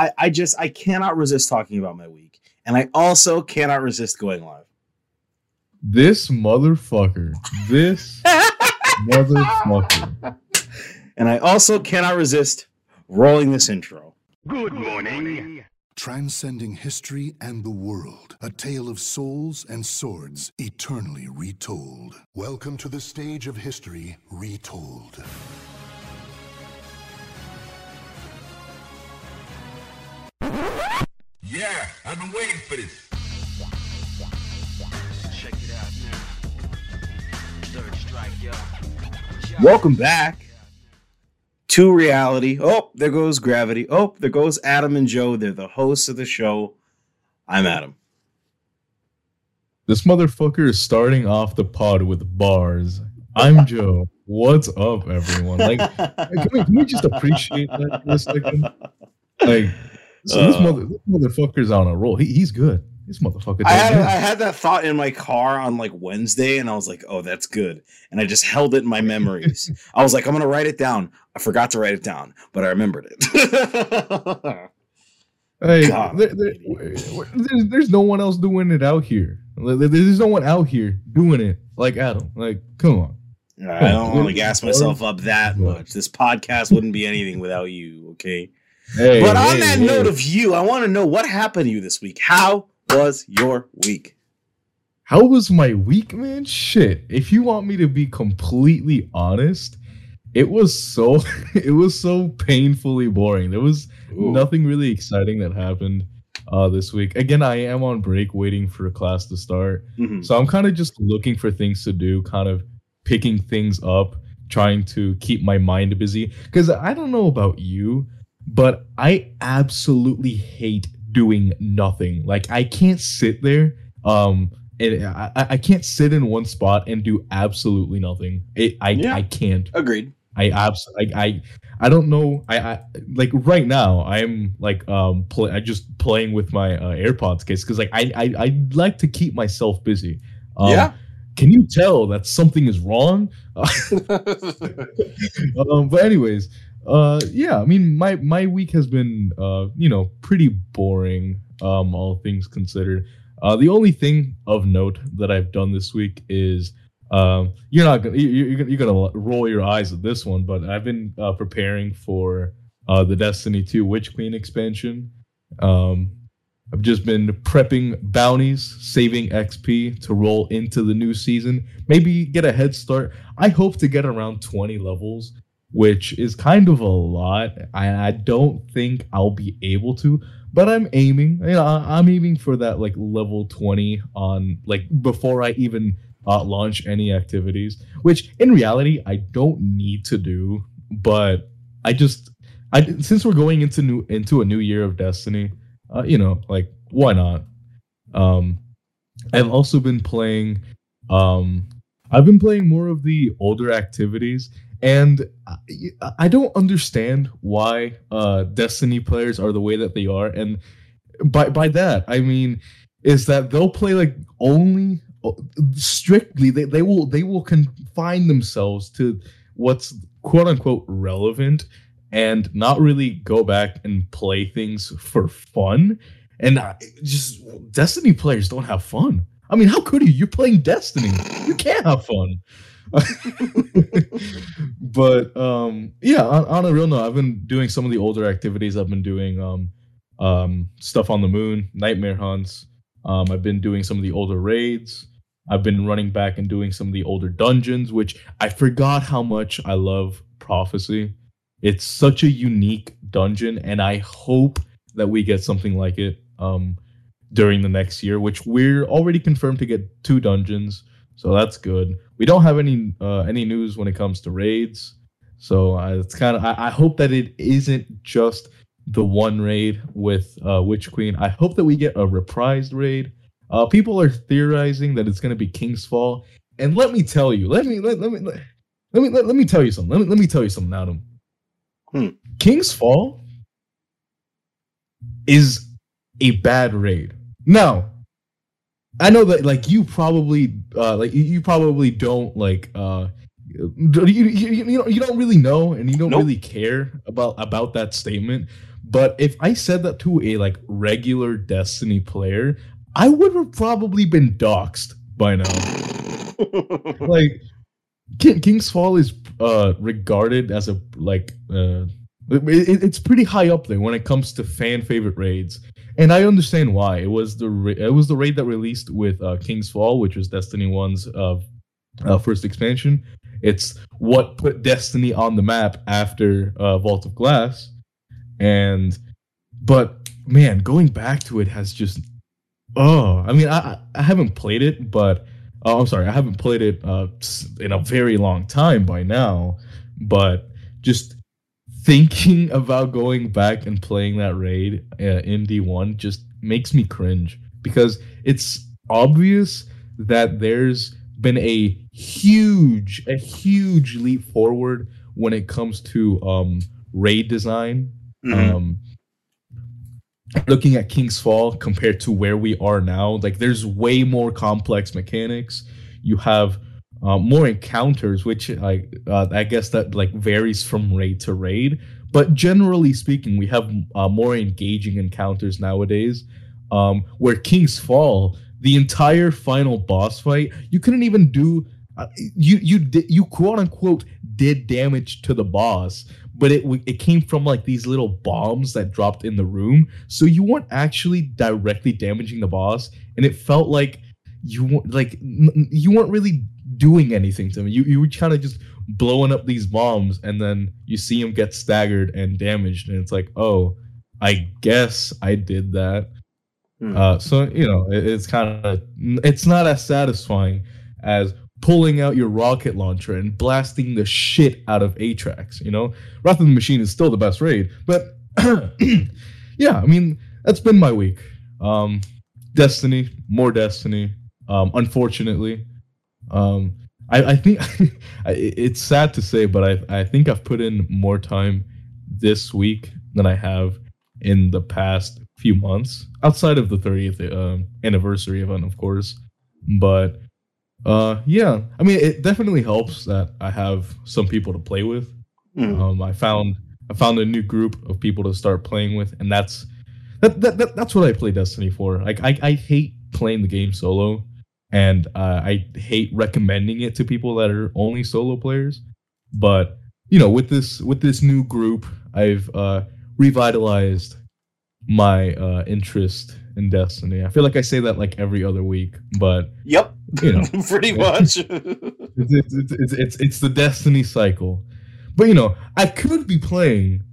I, I just I cannot resist talking about my week, and I also cannot resist going live. This motherfucker. This motherfucker. And I also cannot resist rolling this intro. Good morning. Transcending history and the world. A tale of souls and swords eternally retold. Welcome to the stage of history retold. Yeah, I've been waiting for this. Check it out now. Third strike, yo. Welcome back to reality. Oh, there goes gravity. Oh, there goes Adam and Joe. They're the hosts of the show. I'm Adam. This motherfucker is starting off the pod with bars. I'm Joe. What's up, everyone? Like, can we, can we just appreciate that for a second? Like, so this, Uh. mother, this motherfucker's on a roll. He, he's good. This motherfucker. I had I had that thought in my car on like Wednesday, and I was like, "Oh, that's good," and I just held it in my memories. I was like, "I'm gonna write it down." I forgot to write it down, but I remembered it. Hey, God. there- there- there's, there's no one else doing it out here. There's no one out here doing it like Adam. Like, come on. I don't want to gas myself up that much. This podcast wouldn't be anything without you. Okay. Hey, But on hey, that hey. note of you, I want to know what happened to you this week. How was your week? How was my week, man? Shit. If you want me to be completely honest, it was so it was so painfully boring. There was Ooh. nothing really exciting that happened uh this week. Again, I am on break waiting for class to start. Mhm. So I'm kind of just looking for things to do, kind of picking things up, trying to keep my mind busy. Because I don't know about you, but I absolutely hate doing nothing. Like I can't sit there, um, and I, I can't sit in one spot and do absolutely nothing. It, I Yeah. I can't. Agreed. I abs I, I I don't know. I, I like right now. I'm like um play. I just playing with my uh, AirPods case because like I, I I like to keep myself busy. Um, yeah. Can you tell that something is wrong? um, but anyways, uh, yeah. I mean, my my week has been uh, you know, pretty boring. Um, all things considered. Uh, the only thing of note that I've done this week is um, you're not gonna you- you're, you're gonna roll your eyes at this one, but I've been uh, preparing for uh, the Destiny 2 Witch Queen expansion. Um, I've just been prepping bounties, saving XP to roll into the new season. Maybe get a head start. I hope to get around 20 levels, which is kind of a lot. I, I don't think I'll be able to, but I'm aiming. You know, I'm aiming for that like level 20 on like before I even uh, launch any activities. Which in reality I don't need to do, but I just I since we're going into new into a new year of Destiny, uh, you know, like why not? Um, I've also been playing. Um, I've been playing more of the older activities, and I, I don't understand why uh, Destiny players are the way that they are. And by by that, I mean is that they'll play like only strictly they, they will they will confine themselves to what's quote unquote relevant and not really go back and play things for fun. And just Destiny players don't have fun. I mean, how could you? You're playing Destiny. You can't have fun. but um, yeah, on, on a real note, I've been doing some of the older activities. I've been doing um, um, stuff on the moon, nightmare hunts. Um, I've been doing some of the older raids. I've been running back and doing some of the older dungeons, which I forgot how much I love Prophecy. It's such a unique dungeon, and I hope that we get something like it um, during the next year, which we're already confirmed to get two dungeons, so that's good. We don't have any uh, any news when it comes to raids, so uh, it's kind of. I, I hope that it isn't just the one raid with uh, Witch Queen. I hope that we get a reprised raid. Uh, people are theorizing that it's going to be King's Fall, and let me tell you, let me let, let me let, let me let, let me tell you something. Let me let me tell you something, Adam. Hmm. King's Fall is a bad raid. Now, I know that like you probably uh like you- probably don't like uh you, you, you, don't, you don't really know and you don't Nope. really care about about that statement But if I said that to a like regular Destiny player, I would have probably been doxxed by now. like King, King's Fall is uh regarded as a like uh it, it's pretty high up there when it comes to fan favorite raids and i understand why. It was the ra- it was the raid that released with uh King's Fall which was Destiny 1's uh, uh first expansion. It's what put Destiny on the map after uh Vault of Glass. And but man going back to it has just oh i mean i I- i haven't played it but Oh, I'm sorry. I haven't played it uh, in a very long time by now, but just thinking about going back and playing that raid uh, in D1 just makes me cringe because it's obvious that there's been a huge, a huge leap forward when it comes to um, raid design. Mhm. Um, looking at King's Fall compared to where we are now, like there's way more complex mechanics. You have uh, more encounters, which like uh, I guess that like varies from raid to raid. But generally speaking, we have uh, more engaging encounters nowadays. Um, where King's Fall, the entire final boss fight, you couldn't even do. Uh, you you did you quote unquote did damage to the boss, but it it came from like these little bombs that dropped in the room, so you weren't actually directly damaging the boss, and it felt like you weren't like you weren't really doing anything to him. You you were kind of just blowing up these bombs, and then you see him get staggered and damaged, and it's like, oh, I guess I did that. Hmm. Uh, so you know, it, it's kind of it's not as satisfying as pulling out your rocket launcher and blasting the shit out of Atraks. You know, Wrath of the Machine is still the best raid, but yeah, I mean that's been my week. Um, Destiny, more Destiny. Um, unfortunately, um, I, I think I- it's sad to say, but I I think I've put in more time this week than I have in the past few months, outside of the 30th um, anniversary event, of course. But uh, yeah, I mean, it definitely helps that I have some people to play with. Hmm. Um, I found I found a new group of people to start playing with, and that's that, that, that that's what I play Destiny for. Like I, I hate playing the game solo, and uh, I hate recommending it to people that are only solo players. But you know, with this with this new group, I've uh, revitalized my uh, interest in Destiny. I feel like I say that like every other week, but Yep. you know, Pretty much. it's, it's, it's, it's, it's, the Destiny cycle. But you know, I could be playing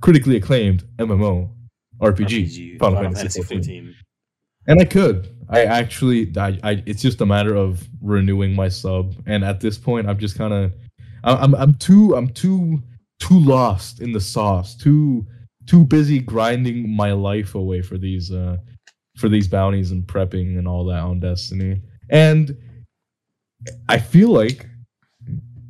critically acclaimed MMO RPG, Final, Fantasy 14. And I could. I actually, I, I, it's just a matter of renewing my sub. And at this point, I'm just kind of, I'm, I'm too, I'm too, too lost in the sauce. Too, too busy grinding my life away for these, uh, for these bounties and prepping and all that on Destiny. And I feel like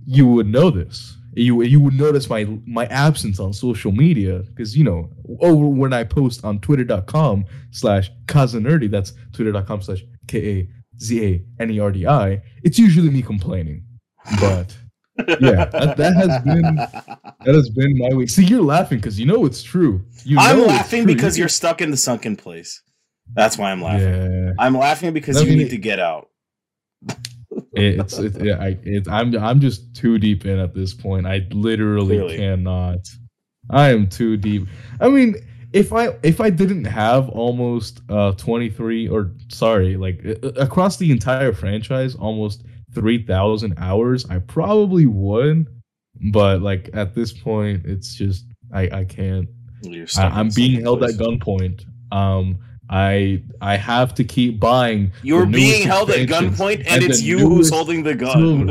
you would know this. You you would notice my my absence on social media because you know over when I post on twitter.com slash kazanerdi, that's twitter.com slash K A Z A N E R D I, it's usually me complaining. But yeah, that, that has been that has been my week. See, you're laughing because you know it's true. You know I'm laughing because You- you're stuck in the sunken place. That's why I'm laughing. yeah. I'm laughing because I you mean, need to get out. it's it, yeah, I, it, I'm I'm just too deep in at this point. I literally Clearly. cannot. I am too deep. I mean, if I if I didn't have almost uh 23 or sorry, like across the entire franchise, almost 3,000 hours, I probably would. But like at this point, it's just I I can't. I, I'm being held at gunpoint. Um, I I have to keep buying. You're being held at gunpoint, and, and it's you who's holding the gun.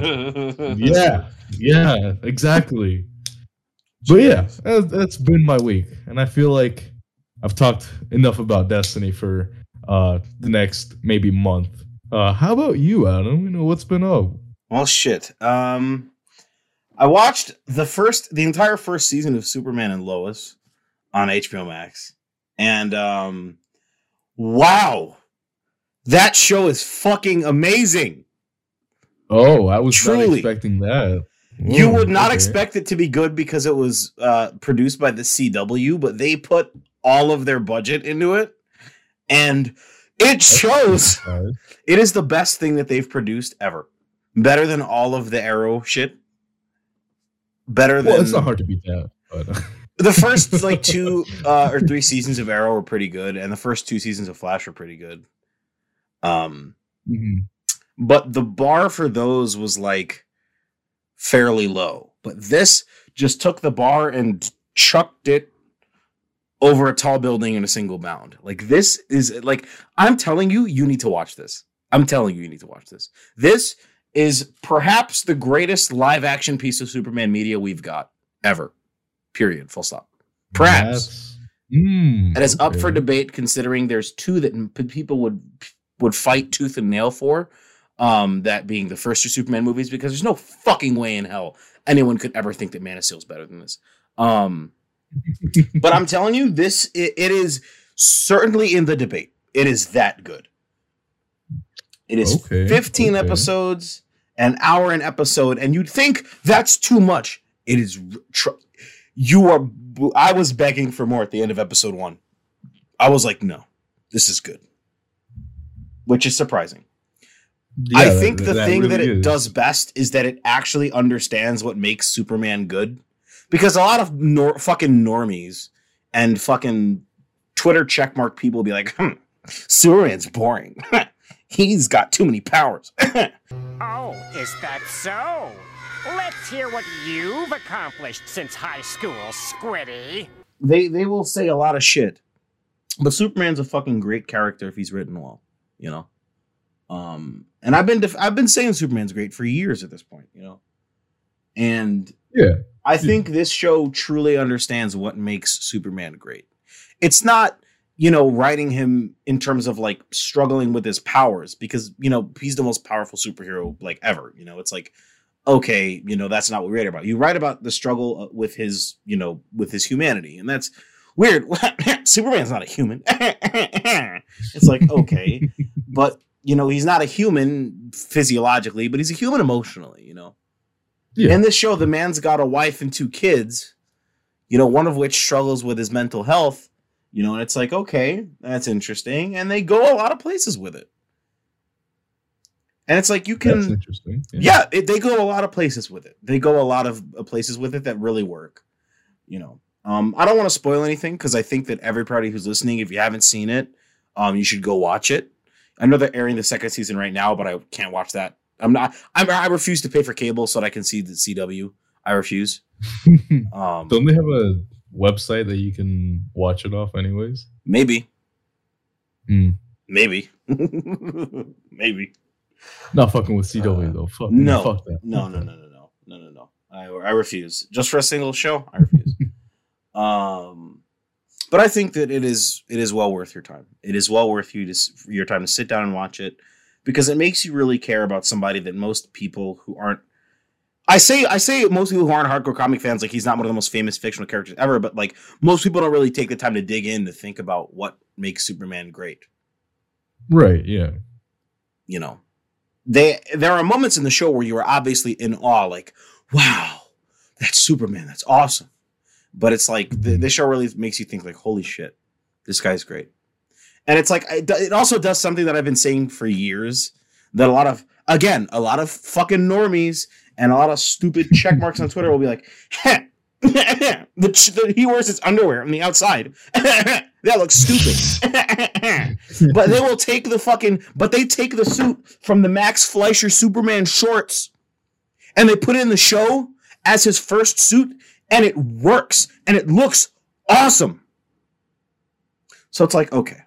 Yeah, yeah, exactly. But yeah, that, that's been my week, and I feel like I've talked enough about Destiny for uh the next maybe month. Uh, how about you, Adam? You know what's been up? Well, shit. Um, I watched the first, the entire first season of Superman and Lois on HBO Max, and um, wow, that show is fucking amazing. Oh, I was not Truly. expecting that. You would not okay. expect it to be good because it was uh, produced by the CW, but they put all of their budget into it, and it shows. It is the best thing that they've produced ever. Better than all of the Arrow shit. Better than well, it's not hard to beat that. But the first like two uh, or three seasons of Arrow were pretty good, and the first two seasons of Flash were pretty good. Um, Mhm. but the bar for those was like fairly low. But this just took the bar and chucked it over a tall building in a single bound. Like this is like I'm telling you, you need to watch this. I'm telling you, you need to watch this. This is perhaps the greatest live action piece of Superman media we've got ever. Period. Full stop. Perhaps. That's- Mm, And it's up for debate considering there's two that m- p- people would would fight tooth and nail for. Um, that being the first two Superman movies, because there's no fucking way in hell anyone could ever think that Man of Steel is better than this. Um, but I'm telling you, this it, it is certainly in the debate. It is that good. It is Okay, 15 okay. episodes, an hour an episode, and you'd think that's too much. It is. r- Tr- you are. I was begging for more at the end of episode one. I was like, no, this is good, which is surprising. I think that- the that thing that really it is. does best is that it actually understands what makes Superman good. Because a lot of nor- fucking normies and fucking Twitter checkmark people will be like, hmm, Superman's boring. He's got too many powers. Oh, is that so? Let's hear what you've accomplished since high school, Squiddy. they they will say a lot of shit. But Superman's a fucking great character if he's written well, you know. Um, and I've been def- I've been saying Superman's great for years at this point, you know. And Yeah. I think this show truly understands what makes Superman great. It's not, you know, writing him in terms of like struggling with his powers because, you know, he's the most powerful superhero like ever. You know, it's like, okay, you know, that's not what we write about. You write about the struggle uh, with his, you know, with his humanity. And that's weird. Superman's not a human. it's like, okay, but, you know, he's not a human physiologically, but he's a human emotionally, you know? Yeah. In this show, the man's got a wife and two kids, you know, one of which struggles with his mental health, you know, and it's like, okay, that's interesting. And they go a lot of places with it. And it's like, you That's can, interesting. yeah, it, they go a lot of places with it. They go a lot of uh, places with it that really work, you know. Um, I don't want to spoil anything because I think that everybody who's listening, if you haven't seen it, um, you should go watch it. I know they're airing the second season right now, but I can't watch that. I'm not. I'm, I refuse to pay for cable so that I can see the CW. I refuse. Um, Don't they have a website that you can watch it off, anyways? maybe, Hmm. maybe, maybe. Not fucking with CW Uh, though. Fuck no. fuck that. No, no, no, no, no, no, no, no. I I refuse. Just for a single show, I refuse. um, but I think that it is it is well worth your time. It is well worth you to your time to sit down and watch it because it makes you really care about somebody that most people who aren't. I say I say most people who aren't hardcore comic fans like he's not one of the most famous fictional characters ever, but like most people don't really take the time to dig in to think about what makes Superman great. Right. Yeah. you know they there are moments in the show where you are obviously in awe like wow that's superman that's awesome. But it's like the, the show really makes you think like holy shit this guy's great. And it's like it, also does something that i've been saying for years that a lot of again a lot of fucking normies and a lot of stupid check marks on twitter will be like "Heh, the, the, he wears his underwear on the outside that looks stupid but they will take the fucking but they take the suit from the Max Fleischer Superman shorts and they put it in the show as his first suit and it works and it looks awesome. So it's like okay.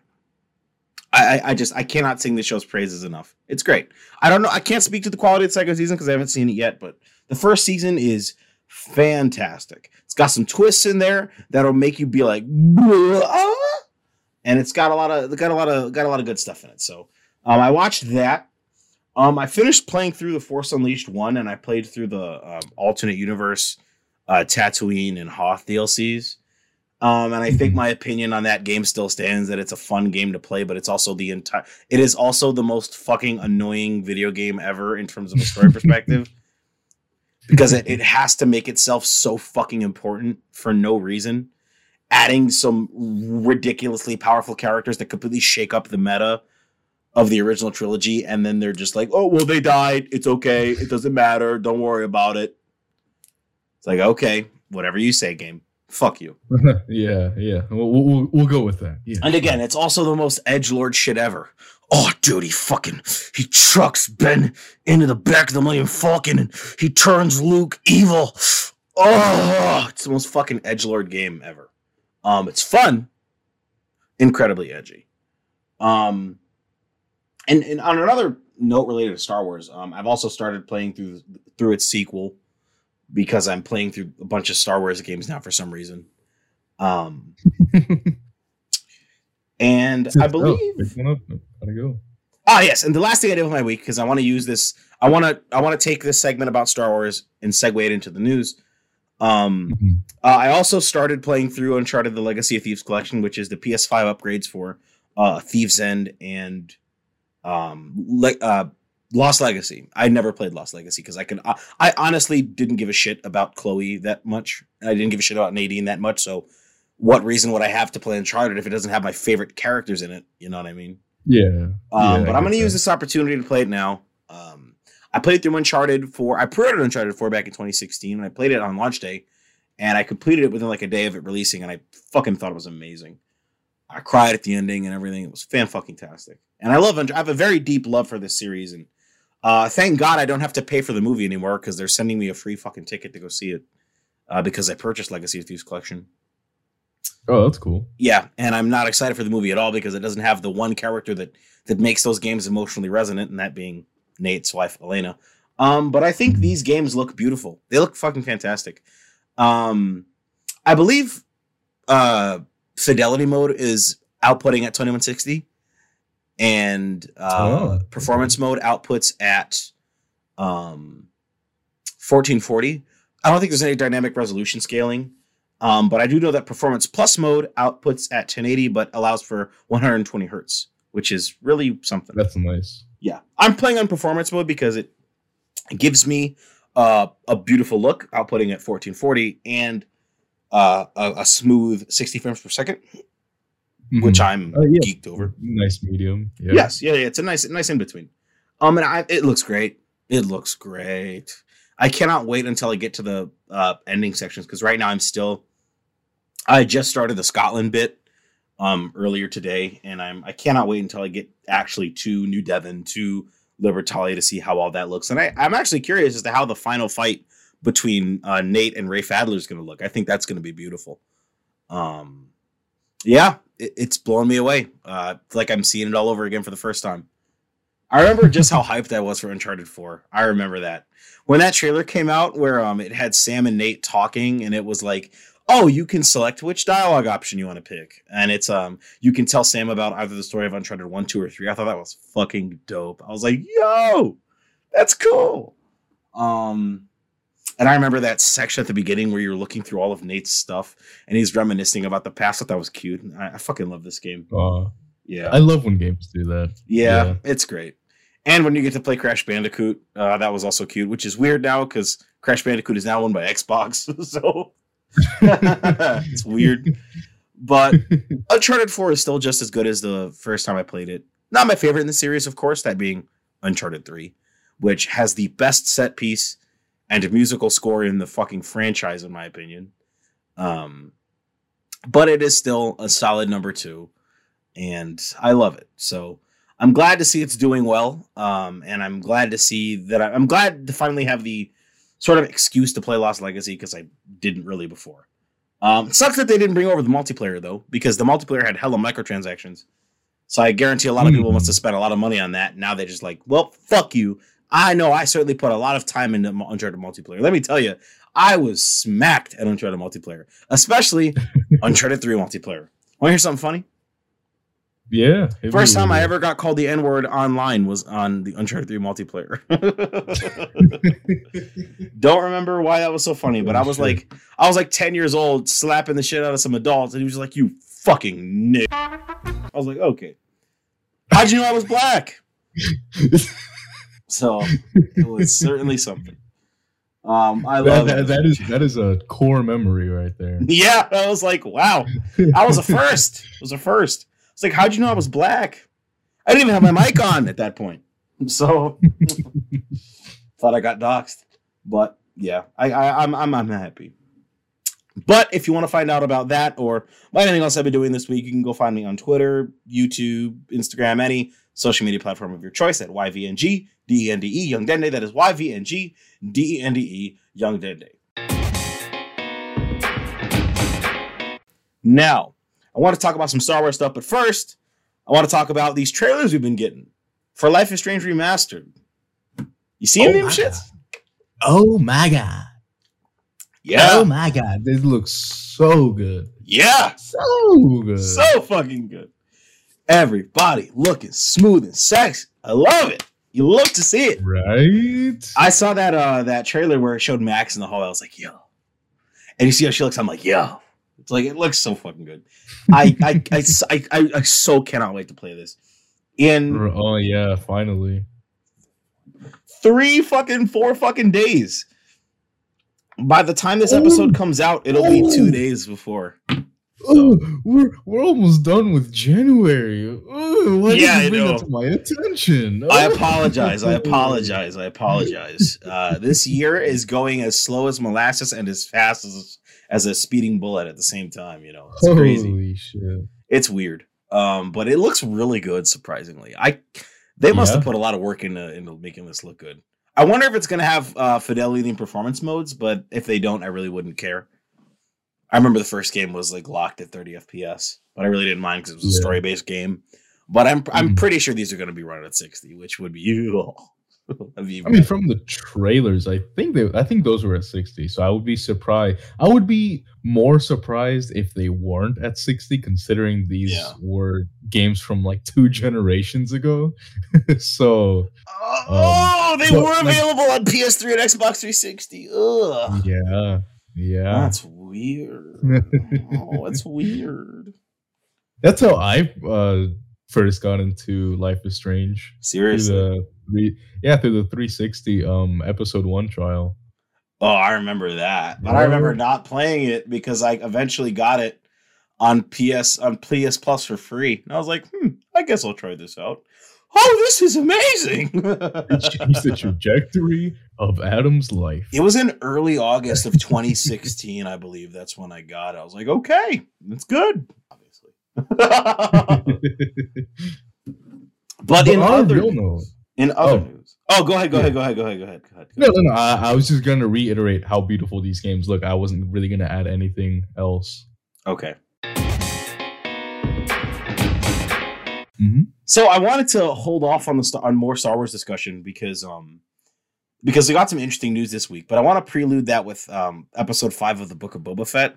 I, I, I just I cannot sing the show's praises enough. It's great. I don't know. I can't speak to the quality of the second season because I haven't seen it yet, but the first season is fantastic. It's got some twists in there that'll make you be like, "Ah?" and it's got a lot of got a lot of got a lot of good stuff in it. So um, I watched that. Um, I finished playing through the Force Unleashed one, and I played through the um, alternate universe, uh, Tatooine and Hoth DLCs. Um, and I think my opinion on that game still stands that it's a fun game to play, but it's also the entire. It is also the most fucking annoying video game ever in terms of a story perspective. Because it, it has to make itself so fucking important for no reason. Adding some ridiculously powerful characters that completely shake up the meta of the original trilogy, and then they're just like, "Oh, well, they died. It's okay. It doesn't matter. Don't worry about it." It's like, okay, whatever you say, game. Fuck you. yeah, yeah. We'll, we'll, we'll go with that. Yeah. And again, it's also the most edge lord shit ever. Oh, dude, he fucking he trucks Ben into the back of the Millennium Falcon and he turns Luke evil. Oh, it's the most fucking edge lord game ever. Um, it's fun, incredibly edgy. Um, and and on another note related to Star Wars, um, I've also started playing through through its sequel because I'm playing through a bunch of Star Wars games now for some reason. Um, and I Oh, believe pick one up. Gotta go. Ah, yes, and the last thing I did with my week because I want to use this. I want to. I want to take this segment about Star Wars and segue it into the news. Um, Mhm. uh, I also started playing through Uncharted: The Legacy of Thieves collection, which is the PS5 upgrades for uh, Thief's End and um, le- uh, Lost Legacy. I never played Lost Legacy because I can. I, I honestly didn't give a shit about Chloe that much. I didn't give a shit about Nadine that much. So, what reason would I have to play Uncharted if it doesn't have my favorite characters in it? You know what I mean? Yeah. Um, Yeah, but I'm going to use this opportunity to play it now. Um, I played through Uncharted for I pre-ordered Uncharted 4 back in 2016 and I played it on launch day and I completed it within like a day of it releasing and I fucking thought it was amazing. I cried at the ending and everything. It was fan fucking tastic. And I love Unch- I have a very deep love for this series and uh, thank God I don't have to pay for the movie anymore because they're sending me a free fucking ticket to go see it uh, because I purchased Legacy of Thieves collection. Oh, that's cool. Yeah, and I'm not excited for the movie at all because it doesn't have the one character that that makes those games emotionally resonant, and that being Nate's wife Elena. Um, but I think these games look beautiful. They look fucking fantastic. Um, I believe uh, fidelity mode is outputting at 2160, and uh, Oh, performance mode outputs at um, 1440. I don't think there's any dynamic resolution scaling. Um, but I do know that Performance Plus mode outputs at 1080, but allows for 120 hertz, which is really something. That's nice. Yeah, I'm playing on Performance mode because it gives me uh, a beautiful look, outputting at 1440 and uh, a, a smooth 60 frames per second, which Mhm. I'm Oh, yeah. geeked over. nice medium. Yeah. Yes, yeah, yeah, it's a nice, nice in between. Um, and I, it looks great. It looks great. I cannot wait until I get to the uh, ending sections because right now I'm still. I just started the Scotland bit um earlier today, and I'm I cannot wait until I get actually to New Devon to Libertalia to see how all that looks. And I, I'm actually curious as to how the final fight between uh, Nate and Rafe Adler is going to look. I think that's going to be beautiful. Um, yeah, it, it's blowing me away. Uh, like I'm seeing it all over again for the first time. I remember just how hyped I was for Uncharted 4. I remember that. When that trailer came out where um it had Sam and Nate talking and it was like, "Oh, you can select which dialogue option you want to pick." And it's um you can tell Sam about either the story of Uncharted 1, 2 or 3. I thought that was fucking dope. I was like, "Yo, that's cool." Um and I remember that section at the beginning where you're looking through all of Nate's stuff and he's reminiscing about the past. I thought that was cute. I, I fucking love this game. Uh, Yeah. I love when games do that. Yeah, Yeah. it's great. And when you get to play Crash Bandicoot, uh, that was also cute, which is weird now because Crash Bandicoot is now owned by Xbox. so it's weird. But Uncharted 4 is still just as good as the first time I played it. Not my favorite in the series, of course, that being Uncharted 3, which has the best set piece and musical score in the fucking franchise, in my opinion. Um, but it is still a solid number two, and I love it. So I'm glad to see it's doing well, um, and I'm glad to see that I, I'm glad to finally have the sort of excuse to play Lost Legacy because I didn't really before. Um, sucks that they didn't bring over the multiplayer though, because the multiplayer had hella microtransactions. So I guarantee a lot of people Hmm. must have spent a lot of money on that. Now they're just like, well, fuck you. I know I certainly put a lot of time into Uncharted multiplayer. Let me tell you, I was smacked at Uncharted multiplayer, especially Uncharted 3 multiplayer. Want to hear something funny? Yeah. First time I ever got called the N word online was on the Uncharted 3 multiplayer. Don't remember why that was so funny, but I was like, I was like 10 years old slapping the shit out of some adults, and he was like, You fucking nick. I was like, Okay. How'd you know I was black? So it was certainly something. Um, I love that, it. that is that is a core memory right there. Yeah, I was like, wow, I was a first. It was a first. It's like, how'd you know I was black? I didn't even have my mic on at that point. So thought I got doxxed. But yeah, I, I I'm I'm I'm happy. But if you want to find out about that or anything else I've been doing this week, you can go find me on Twitter, YouTube, Instagram, any social media platform of your choice at YVNG DENDE Young Dende. That is YVNG DENDE E, Young Dende. Now, I want to talk about some Star Wars stuff, but first, I want to talk about these trailers we've been getting for Life is Strange Remastered. You seen Oh them shits? Oh my god! Yeah. Oh my god! This looks so good. yeah. So good. So fucking good. Everybody looking smooth and sexy. I love it. You love to see it. right. I saw that uh that trailer where it showed Max in the hallway. I was like, yo. And you see how she looks. I'm like, yo. It's like it looks so fucking good. I I I, I, I, I so cannot wait to play this. In oh yeah! Finally. three fucking four fucking days. By the time this episode comes out, it'll be two days before. Oh, we're we're almost done with January. Oh, why Yeah, I did you bring know. that to my attention? I apologize. I apologize. I apologize. Uh, this year is going as slow as molasses and as fast as as a speeding bullet at the same time. You know, it's crazy. Holy shit! It's weird. Um, but it looks really good. Surprisingly, I they must Yeah. have put a lot of work into into making this look good. I wonder if it's going to have uh, fidelity and performance modes, but if they don't, I really wouldn't care. I remember the first game was like locked at 30 FPS, but I really didn't mind because it was a Yeah. story based game. But I'm I'm Mhm. pretty sure these are going to be running at 60, which would be you. I mean, from the trailers, I think they, I think those were at sixty. So I would be surprised. I would be more surprised if they weren't at sixty, considering these Yeah. were games from like two generations ago. so oh, they but, were like- available on PS3 and Xbox 360. Ugh, yeah, yeah. that's weird. oh, it's weird. That's how I uh, first got into Life is Strange. Seriously. The three, yeah, through the 360 um episode one trial. Oh, I remember that. But I remember not playing it because I eventually got it on PS on PS Plus for free. And I was like, hmm, I guess I'll try this out. Oh, this is amazing. It changed the trajectory of Adam's life. it was in early August of 2016, I believe. That's when I got it. I was like, okay, that's good. Obviously. but in other news, in other Oh. news. Oh, go ahead, go Yeah. ahead, go ahead, go ahead, go ahead, go ahead. No, no, no. I, I was just gonna reiterate how beautiful these games look. I wasn't really gonna add anything else. Okay. Mm-hmm. So I wanted to hold off on the on more Star Wars discussion because um because we got some interesting news this week, but I want to prelude that with um episode five of the Book of Boba Fett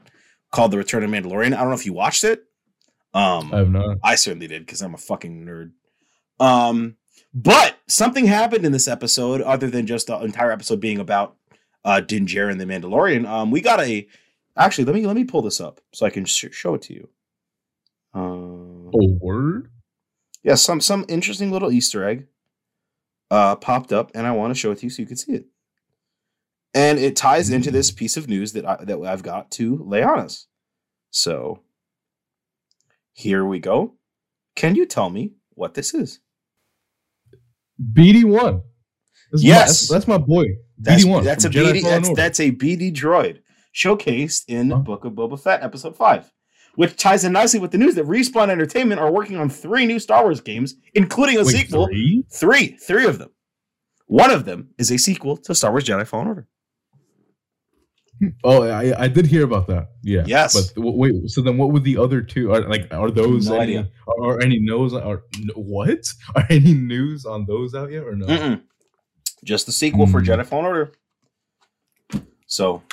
called The Return of Mandalorian. I don't know if you watched it. Um, I have not. I certainly did because I'm a fucking nerd. Um, but something happened in this episode other than just the entire episode being about uh Din Djarin and the Mandalorian. Um, we got a actually let me let me pull this up so I can sh- show it to you. Um, Oh, word. yeah, some some interesting little Easter egg uh popped up, and I want to show it to you so you can see it. And it ties into this piece of news that I, that I've got to lay on us. So here we go. Can you tell me what this is? BD one. That's my- Yes. that's, that's my boy. That's, BD one. that's a Jedi BD. That's, that's a BD droid showcased in Huh? Book of Boba Fett, Episode Five, which ties in nicely with the news that Respawn Entertainment are working on three new Star Wars games, including a Wait, sequel. three? Three, three of them. One of them is a sequel to Star Wars Jedi Fallen Order. Oh, I, I did hear about that. Yeah. Yes. But wait. So then, what would the other two? Are like are those No any, idea. Are, are any news? Are what? Are any news on those out yet or no? Mm-mm. Just the sequel for Hmm. Jedi Fallen Order. So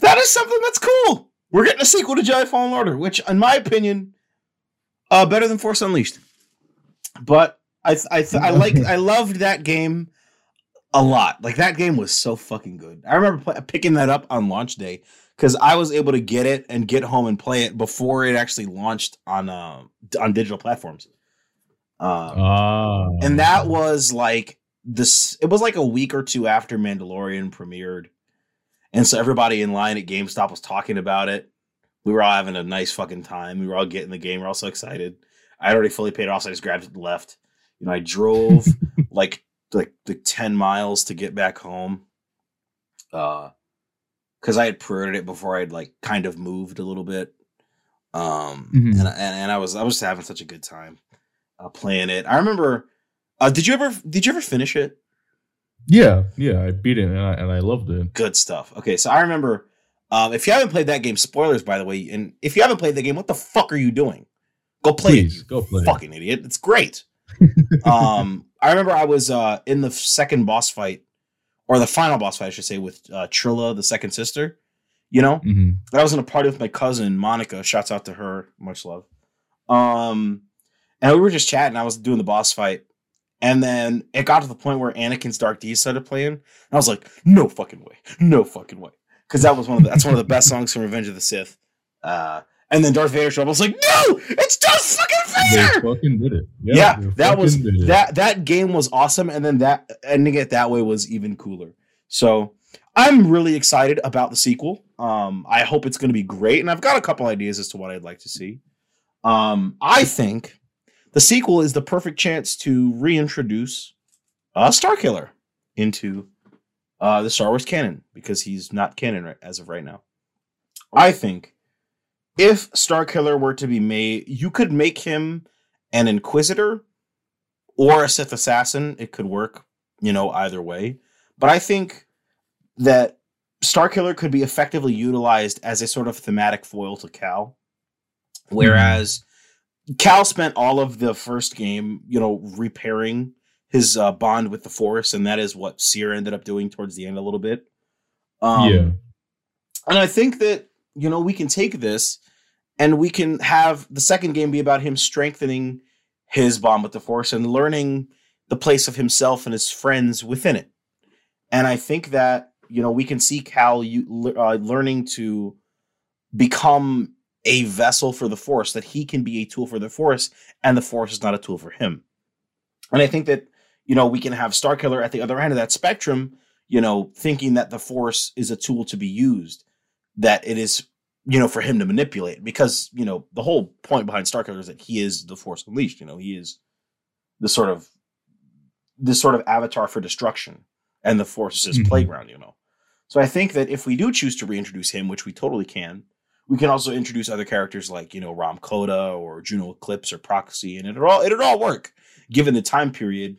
that is something that's cool. We're getting a sequel to Jedi Fallen Order, which, in my opinion, uh, better than Force Unleashed. But I, th- I, th- I like, I loved that game a lot. Like that game was so fucking good. I remember pl- picking that up on launch day because I was able to get it and get home and play it before it actually launched on uh, on digital platforms. Um, Ah. and that was like this it was like a week or two after mandalorian premiered And so everybody in line at GameStop was talking about it. We were all having a nice fucking time. We were all getting the game. We are all so excited. I had already fully paid it off, so I just grabbed it and left. You know, I drove like like like 10 miles to get back home. Uh because I had pre-ordered it before I'd like kind of moved a little bit. Um Mhm. and, and and I was I was having such a good time uh, playing it. I remember uh did you ever did you ever finish it? Yeah, yeah, I beat it and I, and I loved it. good stuff. Okay, so I remember um, if you haven't played that game, spoilers by the way, and if you haven't played the game, what the fuck are you doing? Go play Please, it, go play it. fucking idiot. It's great. Um, I remember I was uh, in the second boss fight, or the final boss fight, I should say, with uh, Trilla, the second sister. You know, hmm and I was in a party with my cousin Monica. Shouts out to her, much love. Um, and we were just chatting. I was doing the boss fight, and then it got to the point where Anakin's Dark Deeds started playing. And I was like, no fucking way, no fucking way, because that was one of the, that's one of the best songs from Revenge of the Sith. Uh, and then Darth Vader showed up. I was like, no, it's Darth fucking They Vader. fucking did it. Yeah, they that was fucking did it. that that game was awesome, and then that ending it that way was even cooler. So I'm really excited about the sequel. Um, I hope it's going to be great, and I've got a couple ideas as to what I'd like to see. Um, I think the sequel is the perfect chance to reintroduce uh, Starkiller into uh, the Star Wars canon because he's not canon right, as of right now. I think if Starkiller were to be made, you could make him an Inquisitor or a Sith assassin. It could work, you know, either way. But I think that Starkiller could be effectively utilized as a sort of thematic foil to Cal. Whereas Cal spent all of the first game, you know, repairing his uh, bond with the Force, and that is what Cere ended up doing towards the end a little bit. Um, yeah. and I think that, you know, we can take this and we can have the second game be about him strengthening his bond with the Force and learning the place of himself and his friends within it. And I think that, you know, we can see Cal uh, learning to become a vessel for the Force, that he can be a tool for the Force, and the Force is not a tool for him. And I think that, you know, we can have Starkiller at the other end of that spectrum, you know, thinking that the Force is a tool to be used, that it is, you know, for him to manipulate. Because, you know, the whole point behind Starkiller is that he is the Force Unleashed, you know, he is the sort of this sort of avatar for destruction, and the Force is his Mhm. playground, you know. So I think that if we do choose to reintroduce him, which we totally can, we can also introduce other characters like you know Rahm Kota or Juno Eclipse or Proxy, and it'd all it'd all work given the time period.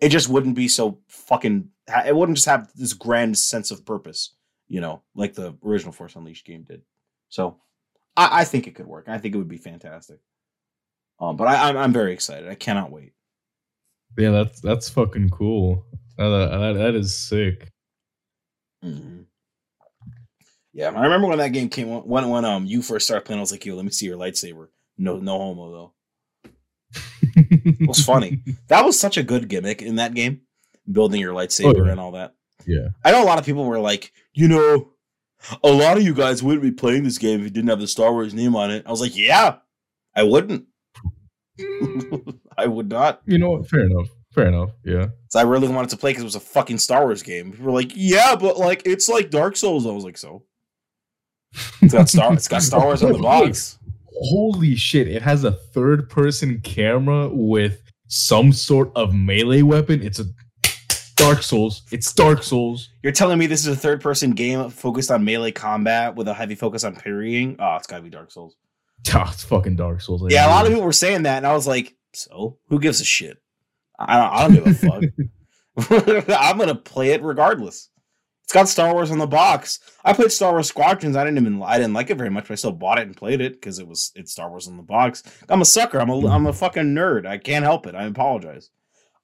It just wouldn't be so fucking. It wouldn't just have this grand sense of purpose, you know, like the original Force Unleashed game did. So I, I think it could work. I think it would be fantastic. Um, but I, I'm I'm very excited. I cannot wait. Yeah, that's that's fucking cool. Uh, that, that is sick. Mhm. Yeah, I remember when that game came when when um you first started playing. I was like, "Yo, let me see your lightsaber." No, no homo though. It was funny. that was such a good gimmick in that game, building your lightsaber Oh, yeah. and all that. Yeah. I know a lot of people were like, you know, a lot of you guys wouldn't be playing this game if it didn't have the Star Wars name on it. I was like, yeah, I wouldn't. I would not. You know what? Fair enough. Fair enough. Yeah. So I really wanted to play because it was a fucking Star Wars game. People were like, yeah, but like it's like Dark Souls. I was like, so it's got Star. It's got Star Wars on the box. Holy shit! It has a third-person camera with some sort of melee weapon. It's a Dark Souls. It's Dark Souls. You're telling me this is a third-person game focused on melee combat with a heavy focus on parrying? Oh, it's gotta be Dark Souls. Ah, it's fucking Dark Souls. Yeah, a lot of people were saying that, and I was like, so who gives a shit? I don't, I don't give a fuck. I'm gonna play it regardless. It's got Star Wars on the box. I played Star Wars Squadrons. I didn't even lie, I didn't like it very much, but I still bought it and played it because it was it's Star Wars on the box. I'm a sucker. I'm a I'm a fucking nerd. I can't help it. I apologize.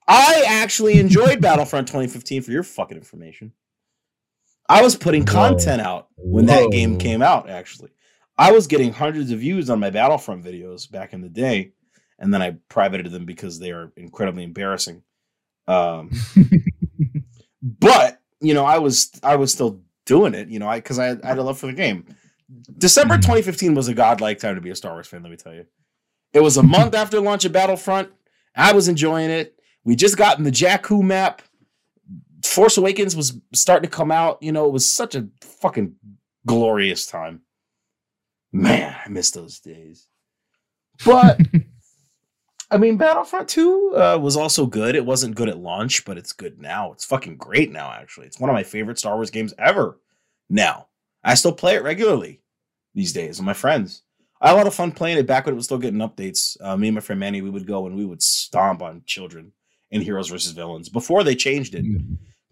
I actually enjoyed Battlefront 2015 for your fucking information. I was putting Whoa. content out when that game came out. Actually, I was getting hundreds of views on my Battlefront videos back in the day, and then I privated them because they are incredibly embarrassing. Um, but you know, I was I was still doing it. You know, I because I, had- I had a love for the game. December Mhm. 2015 was a godlike time to be a Star Wars fan. Let me tell you, it was a month after launch of Battlefront. I was enjoying it. We just gotten the Jakku map. Force Awakens was starting to come out. You know, it was such a fucking glorious time. Man, I miss those days. But I mean, Battlefront 2 uh, was also good. It wasn't good at launch, but it's good now. It's fucking great now, actually. It's one of my favorite Star Wars games ever now. I still play it regularly these days with my friends. I had a lot of fun playing it back when it was still getting updates. Uh, me and my friend Manny, we would go and we would stomp on children in Heroes versus Villains before they changed it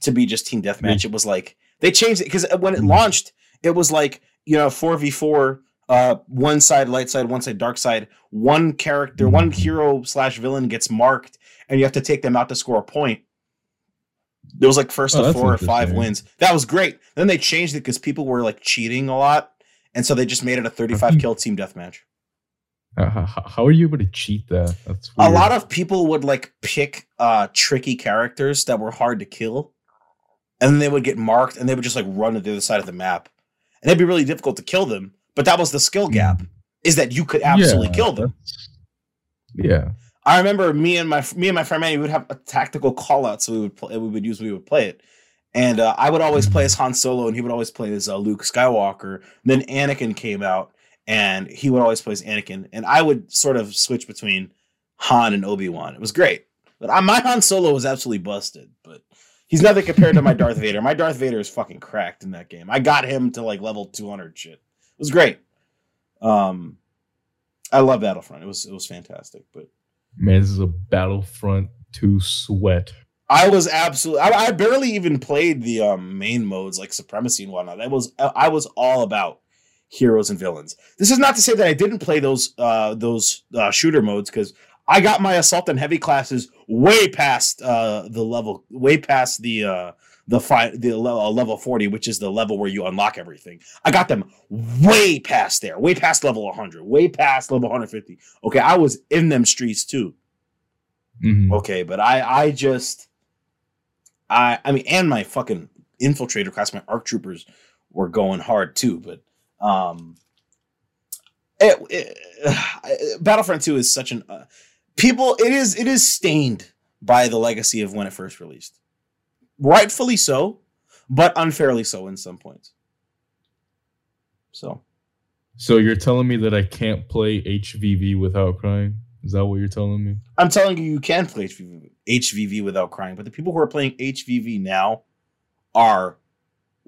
to be just team deathmatch. It was like they changed it because uh, when it launched, it was like you know four v four, uh, one side light side, one side dark side. One character, one hero slash villain gets marked, and you have to take them out to score a point. There was like first Oh, to four or five wins. That was great. Then they changed it because people were like cheating a lot, and so they just made it a thirty-five kill team deathmatch. Uh, how, are you able to cheat that? That's a lot of people would like pick uh tricky characters that were hard to kill and then they would get marked and they would just like run to the other side of the map. And it'd be really difficult to kill them but that was the skill gap is that you could absolutely Yeah, kill them. Yeah. i remember me and my me and my friend Manny would have a tactical call out so we would play we would use we would play it. And uh, i would always play as han solo and he would always play as uh, luke skywalker. Then anakin came out and he would always play as anakin and i would sort of switch between han and obi-wan it was great but I, my han solo was absolutely busted but he's nothing compared to my darth vader my darth vader is fucking cracked in that game i got him to like level 200 shit it was great um i love battlefront it was it was fantastic but Man, this is a Battlefront 2 sweat. I was absolutely. I, I barely even played the um, main modes like supremacy and whatnot. I was I was all about heroes and villains. This is not to say that I didn't play those uh, those uh, shooter modes because I got my assault and heavy classes way past uh, the level, way past the uh, the five the level, level forty, which is the level where you unlock everything. I got them way past there, way past level one hundred, way past level one hundred fifty. Okay, I was in them streets too. Mhm. Okay, but I I just I I mean and my fucking infiltrator class, my arc troopers were going hard too, but um it, it- Battlefront 2 is such an uh, people it is it is stained by the legacy of when it first released. Rightfully so, but unfairly so in some points. So, So you're telling me that I can't play HVV without crying? Is that what you're telling me? I'm telling you, you can play HVV, HVV without crying, but the people who are playing HVV now are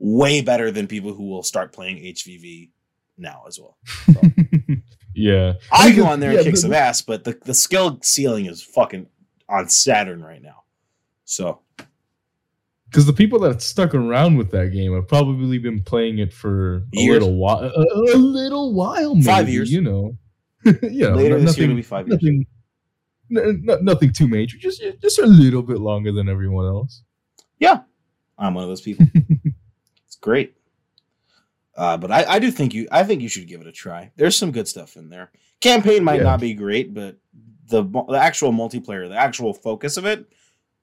way better than people who will start playing HVV now as well. So, yeah. I go on there and yeah, kick the- some ass, but the, the skill ceiling is fucking on Saturn right now. So, Because the people that stuck around with that game have probably been playing it for a little while. A, a little while, maybe, Five years. You know. yeah. later no- this year nothing- it'll be five years. N- n- nothing too major. Just just a little bit longer than everyone else. Yeah, I'm one of those people. great. Uh, but I, I do think you I think you should give it a try. There's some good stuff in there. Campaign might Yeah. not be great, but the the actual multiplayer, the actual focus of it,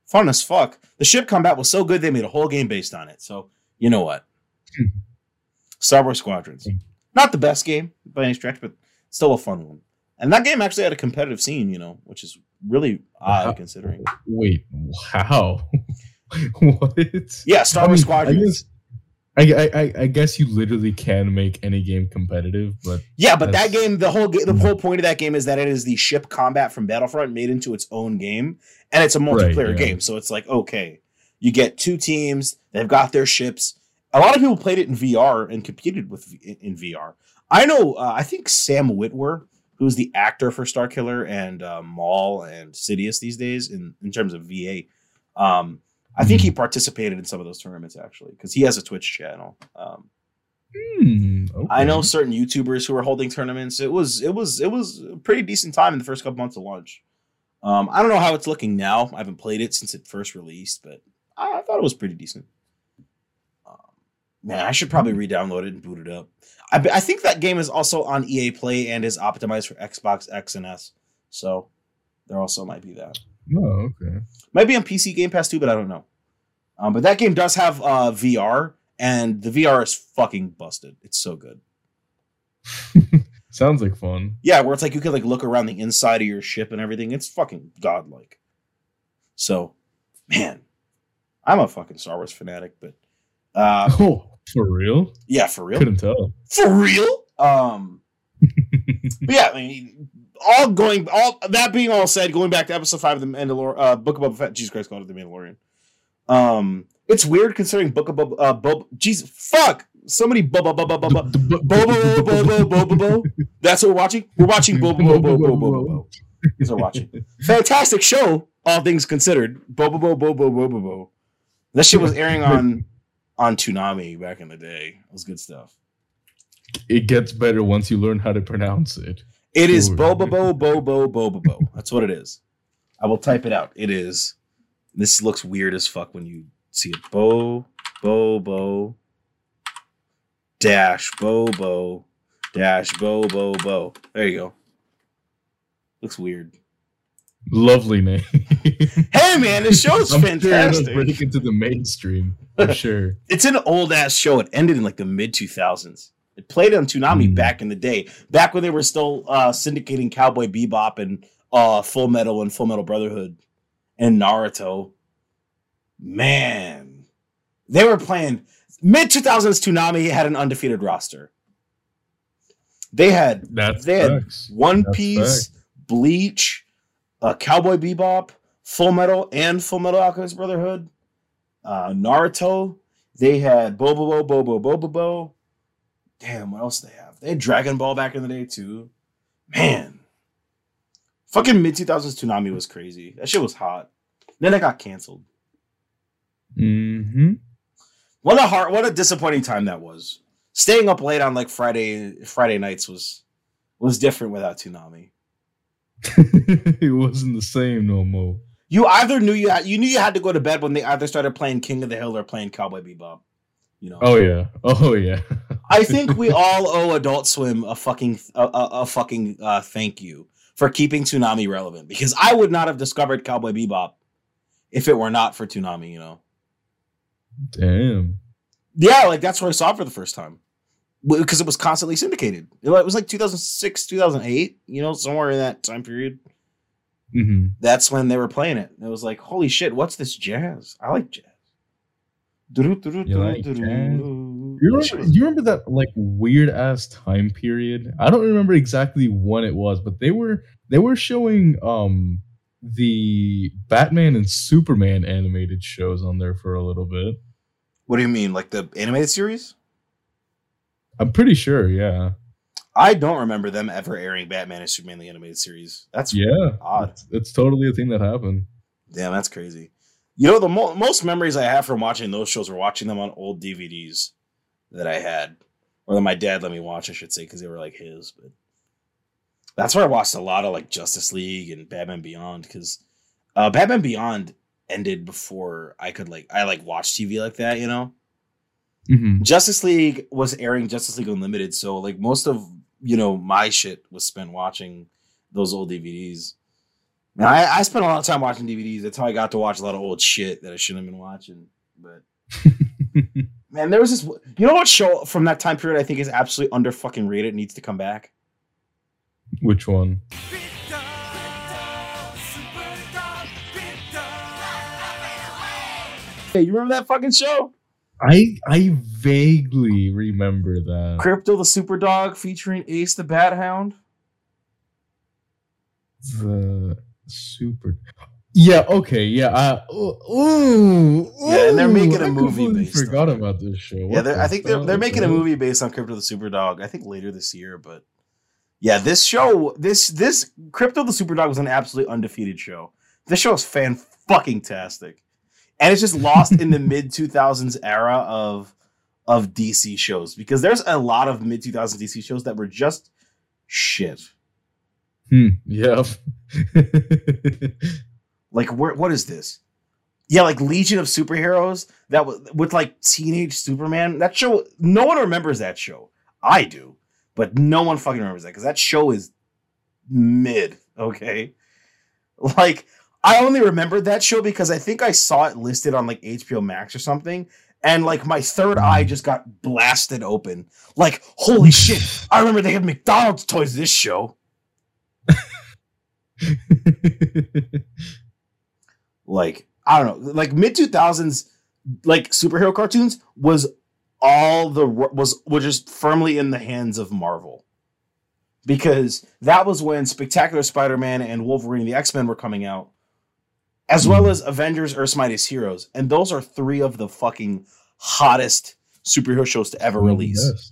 fun as fuck. The ship combat was so good they made a whole game based on it. So you know what? Star Wars Squadrons. Not the best game by any stretch, but still a fun one. And that game actually had a competitive scene, you know, which is really odd Uh-huh. considering. Wait, how? what? Yeah, Star I Wars mean, Squadrons. I guess, I, I, I guess you literally can make any game competitive, but Yeah, but that game, the whole the whole point of that game is that it is the ship combat from Battlefront made into its own game, and it's a multiplayer yeah. game. So it's like, okay, you get two teams, they've got their ships. A lot of people played it in VR and competed with in, in VR. I know. Uh, I think Sam Witwer, who's the actor for Starkiller and uh, Maul and Sidious these days, in in terms of VA, um, I think he participated in some of those tournaments actually because he has a Twitch channel. Um, hmm, I know certain YouTubers who were holding tournaments. It was it was it was a pretty decent time in the first couple months of launch. Um, I don't know how it's looking now. I haven't played it since it first released, but I, I thought it was pretty decent. Um, man, I should probably re-download it and boot it up. I, I think that game is also on EA Play and is optimized for Xbox X and S. So there also might be that. Oh, okay. Might be on PC Game Pass too, but I don't know. Um, but that game does have uh, VR, and the VR is fucking busted. It's so good. Sounds like fun. Yeah, where it's like you can like look around the inside of your ship and everything. It's fucking godlike. So, man, I'm a fucking Star Wars fanatic, but uh, Oh, for real? yeah, for real, Couldn't tell. for real. Um, but yeah, I mean, all going, all that being all said, going back to episode five of the Mandalorian, uh, Book of Boba Fett. Jesus Christ, called it the Mandalorian. Um, it's weird considering Book of Boba, uh, Boba. Jesus, fuck, so many Boba, Boba, Boba, Boba, Boba, Boba, Boba. That's what we're watching. We're watching Boba, Boba, Boba, Boba, Boba. That's what we're watching. Fantastic show, all things considered. Boba, Boba, Boba, Boba, Boba. That shit was airing on on Toonami back in the day. It was good stuff. It gets better once you learn how to pronounce it. It is. Boba Bo Bo Bo Boba Bo. That's what it is. I will type it out. It is. This looks weird as fuck when you see it. Bo Bo Bo dash Bo Bo dash Bo Bo Bo. There you go. Looks weird. Lovely name. Hey man, this show's I'm sure fantastic. break into the mainstream for sure. it's an old ass show. It ended in like the mid 2000s. It played on Toonami Hmm. back in the day, back when they were still uh, syndicating Cowboy Bebop and uh, Full Metal and Full Metal Brotherhood and Naruto. Man, they were playing mid 2000s. Toonami had an undefeated roster. They had That's they had facts. One That's Piece, Bleach, uh, Cowboy Bebop, Full Metal, and Full Metal Alchemist Brotherhood, uh, Naruto. They had Bobo Bobo Bobo Bobo Bo. Damn, what else they have? They had Dragon Ball back in the day too. Man, fucking mid two thousands Toonami was crazy. That shit was hot. Then it got canceled. Mm-hmm. What a hard, what a disappointing time that was. Staying up late on like Friday Friday nights was was different without Toonami. it wasn't the same no more. You either knew you had, you knew you had to go to bed when they either started playing King of the Hill or playing Cowboy Bebop. You know. Oh yeah. Oh yeah. I think we all owe Adult Swim a fucking a, a, a fucking uh, thank you for keeping Toonami relevant because I would not have discovered Cowboy Bebop if it were not for Toonami. You know. Damn. Yeah, like that's where I saw it for the first time because it was constantly syndicated. It was like 2006, 2008. You know, somewhere in that time period. hmm that's when they were playing it. It was like, holy shit, what's this jazz? I like jazz. You like jazz? You remember, you remember that like weird ass time period? I don't remember exactly when it was, but they were they were showing um the Batman and Superman animated shows on there for a little bit. What do you mean, like the animated series? I'm pretty sure, yeah. I don't remember them ever airing Batman and Superman the animated series. That's Yeah. odd. It's, it's totally a thing that happened. Damn, that's crazy. You know, the mo- most memories I have from watching those shows were watching them on old DVDs that I had, or that my dad let me watch, I should say, because they were like his. But that's where I watched a lot of like Justice League and Batman Beyond, because uh, Batman Beyond ended before I could like I like watch TV like that. You know, hmm Justice League was airing Justice League Unlimited, so like most of you know my shit was spent watching those old DVDs. Man, I, I spent a lot of time watching DVDs. That's how I got to watch a lot of old shit that I shouldn't have been watching. But man, there was this. You know what show from that time period I think is absolutely under fucking rated needs to come back. Which one? Hey, you remember that fucking show? I I vaguely remember that. Krypto the Super Dog featuring Ace the Bat Hound. The super. Yeah. Okay. Yeah. Uh, ooh, Yeah, and they're making a I movie based Forgot it. about this show. yeah, What I think they're they're making a movie based on Krypto the Super Dog. I think later this year, but yeah, this show, this this Krypto the Super Dog was an absolutely undefeated show. This show is fan fucking tastic, and it's just lost in the mid two thousands era of of DC shows because there's a lot of mid two thousands DC shows that were just shit. Hmm, yeah. Like, where, what is this? Yeah, like Legion of Superheroes that was with like teenage Superman. That show, no one remembers that show. I do, but no one fucking remembers that because that show is mid. Okay, like I only remembered that show because I think I saw it listed on like HBO Max or something, and like my third eye just got blasted open. Like, holy shit! I remember they had McDonald's toys this show. Like I don't know, like mid two thousands like superhero cartoons was all the was was just firmly in the hands of Marvel. Because that was when Spectacular Spider-Man and Wolverine the X-Men were coming out, as well hmm. as Avengers Earth's Mightiest Heroes. And those are three of the fucking hottest superhero shows to ever oh, release. Yes.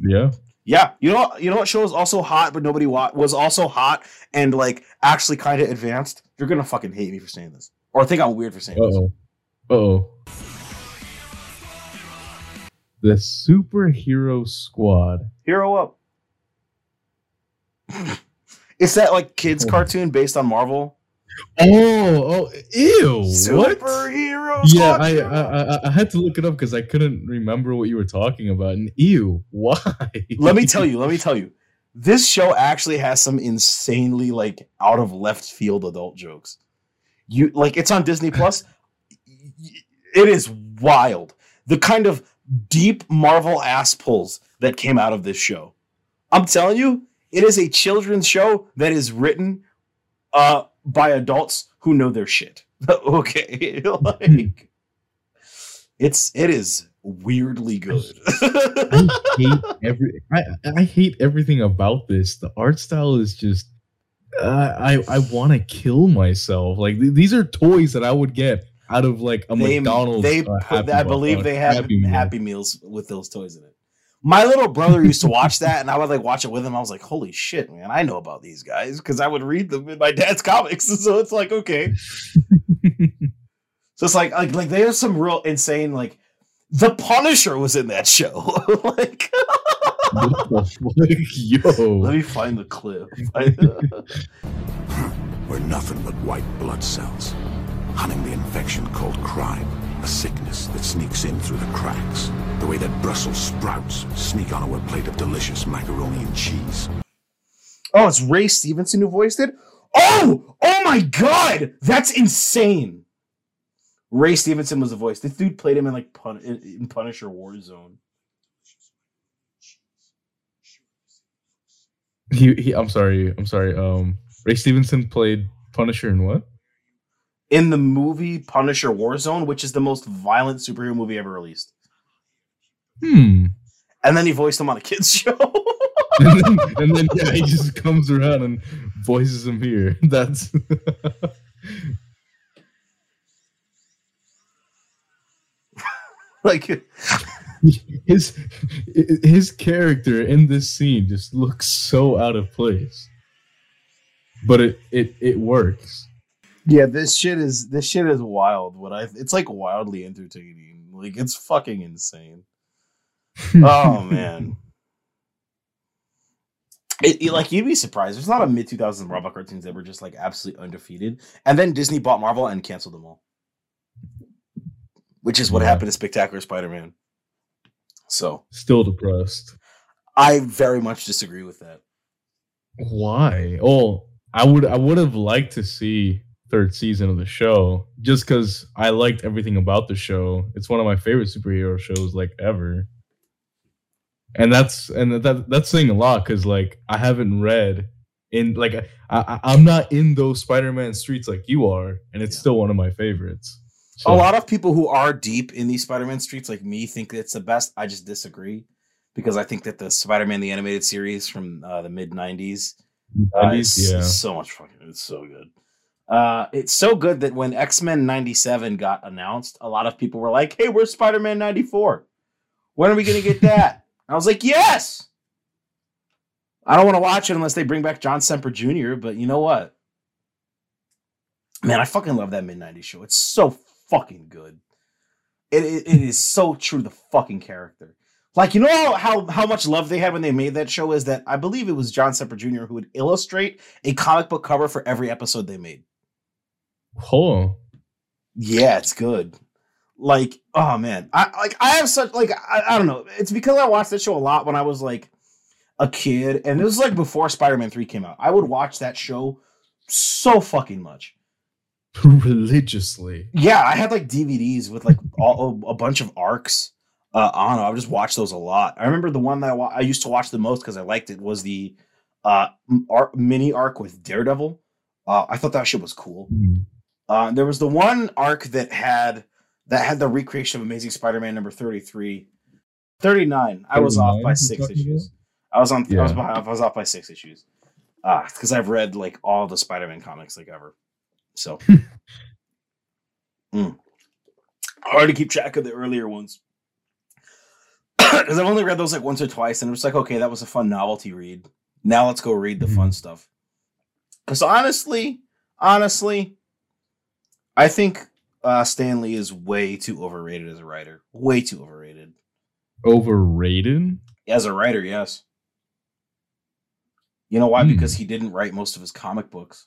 Yeah. Yeah, you know, you know what show is also hot, but nobody wa- was also hot and like actually kind of advanced. You're gonna fucking hate me for saying this, or think I'm weird for saying Uh this. oh. The superhero squad. Hero up. it's that like kids Oh. cartoon based on Marvel. Oh, oh, ew! What? Superhero. Yeah, I, I I I had to look it up because I couldn't remember what you were talking about. And ew, why? let me tell you. Let me tell you. This show actually has some insanely like out of left field adult jokes. You like it's on Disney Plus. It is wild. The kind of deep Marvel ass pulls that came out of this show. I'm telling you, it is a children's show that is written uh by adults who know their shit. okay. like it's it is weirdly good. I hate every I, I hate everything about this. The art style is just uh, I I want to kill myself. Like th- these are toys that I would get out of like a they, McDonald's. they uh, put, Happy I believe uh, they have Happy happy, Meal. meals with those toys in it. My little brother used to watch that, and I would like watch it with him. I was like, "Holy shit, man! I know about these guys because I would read them in my dad's comics." So it's like, okay, so it's like like like have some real insane like the Punisher was in that show. like, What? Yo, let me find the clip. We're nothing but white blood cells, hunting the infection called crime, a sickness that sneaks in through the cracks, the way that Brussels sprouts sneak onto a plate of delicious macaroni and cheese. Oh, it's Ray Stevenson who voiced it. Oh, oh my god, that's insane. Ray Stevenson was the voice. This dude played him in like Pun- in in Punisher Warzone. he, he I'm sorry, I'm sorry. Um, Ray Stevenson played Punisher in what? In the movie Punisher Warzone, which is the most violent superhero movie ever released. Hmm. And then he voiced him on a kids show. and, then, and then yeah, he just comes around and voices him here. That's like his his character in this scene just looks so out of place. But it it it works. Yeah, this shit is this shit is wild. What I it's like wildly entertaining. Like it's fucking insane. oh man. It, it- like you'd be surprised. There's not a mid 2000s Marvel cartoons that were just like absolutely undefeated, and then Disney bought Marvel and canceled them all, which is what Yeah. happened to Spectacular Spider-Man. So Still depressed. I very much disagree with that. Why? Oh, I would I would have liked to see third season of the show just because I liked everything about the show. It's one of my favorite superhero shows like ever. And that's and that that's saying a lot because like I haven't read in like I, I I'm not in those Spider-Man streets like you are, and it's Yeah. still one of my favorites. a lot of people who are deep in these Spider-Man streets, like me, think it's the best. I just disagree because I think that the Spider-Man the animated series from uh, the mid '90s Uh, 90s, it's, yeah. so much fucking. It's so good. Uh, it's so good that when X Men '97 got announced, a lot of people were like, "Hey, where's Spider Man '94? When are we gonna get that?" I was like, "Yes." I don't want to watch it unless they bring back John Semper Jr. But you know what? Man, I fucking love that mid '90s show. It's so fucking good. It, it, it is so true to the fucking character. Like you know how, how how much love they had when they made that show is that I believe it was John Semper Jr. who would illustrate a comic book cover for every episode they made. Oh, Yeah, it's good. Like, oh man, I like I have such like I, I don't know. It's because I watched that show a lot when I was like a kid, and it was like before Spider Man Three came out. I would watch that show so fucking much. religiously. Yeah, I had like DVDs with like all, a bunch of arcs uh, on. it. I would just watch those a lot. I remember the one that I, wa- I used to watch the most because I liked it was the uh, arc, mini arc with Daredevil. Uh, I thought that shit was cool. Uh, there was the one arc that had that had the recreation of Amazing Spider-Man number 33. 39. I was off by six talking issues. I was on I was Yeah. behind, I was off by six issues. Ah, because I've read like all the Spider-Man comics like ever. So Mm. hard to keep track of the earlier ones. Because I've only read those like once or twice, and it was like, okay, that was a fun novelty read. Now let's go read the fun stuff. Because honestly, honestly, I think uh, Stan Lee is way too overrated as a writer. Way too overrated. Overrated? As a writer, yes. You know why? Hmm. Because he didn't write most of his comic books.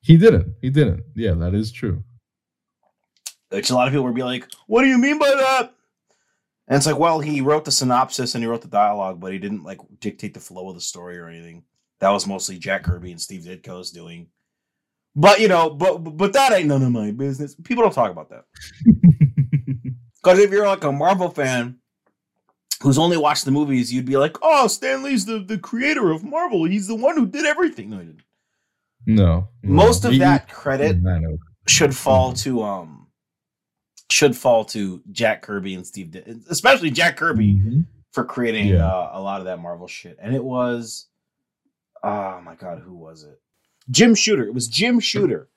He didn't. He didn't. Yeah, that is true. Which a lot of people would be like, "What do you mean by that?" And it's like, well, he wrote the synopsis and he wrote the dialogue, but he didn't like dictate the flow of the story or anything. That was mostly Jack Kirby and Steve Ditko's doing. But you know, but but that ain't none of my business. People don't talk about that because if you're like a Marvel fan who's only watched the movies, you'd be like, "Oh, Stan Lee's the the creator of Marvel. He's the one who did everything." No, he didn't. no. no. Most of He- that credit should fall to um should fall to Jack Kirby and Steve, Di- especially Jack Kirby Mhm. for creating Yeah. uh, a lot of that Marvel shit. And it was, oh my god, who was it? Jim Shooter. It was Jim Shooter.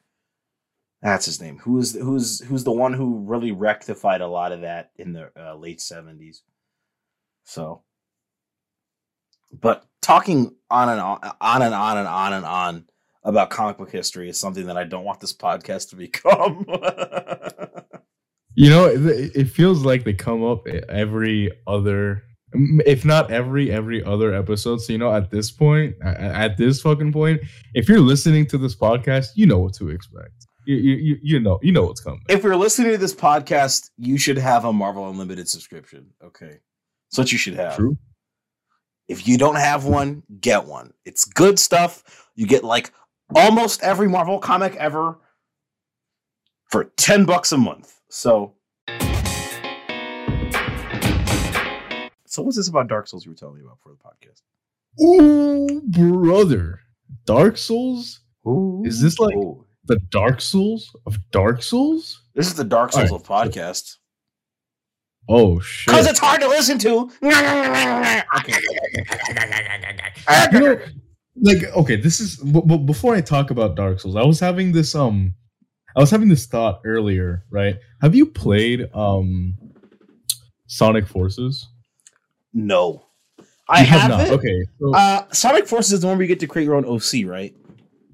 That's his name. Who is who's who's the one who really rectified a lot of that in the uh, late seventies. So, but talking on and on, on and on and on and on about comic book history is something that I don't want this podcast to become. You know, it, it feels like they come up every other, if not every every other episode. So you know, at this point, at this fucking point, if you're listening to this podcast, you know what to expect. You you you, know you know what's coming. if you're listening to this podcast, you should have a Marvel Unlimited subscription. Okay. That's what you should have. True. If you don't have one, get one. It's good stuff. You get like almost every Marvel comic ever for 10 bucks a month. So So what's this about Dark Souls you were telling me about for the podcast? Ooh, brother, Dark Souls. Is this like- Ooh. The Dark Souls of Dark Souls. This is the Dark Souls All of podcast. Oh shit! Because it's hard to listen to. okay. you know, like okay, this is b- b- before I talk about Dark Souls. I was having this um, I was having this thought earlier. Right? Have you played um, Sonic Forces? No. I You have, not. it. Okay. So, Uh, Sonic Forces is the one where you get to create your own OC, right?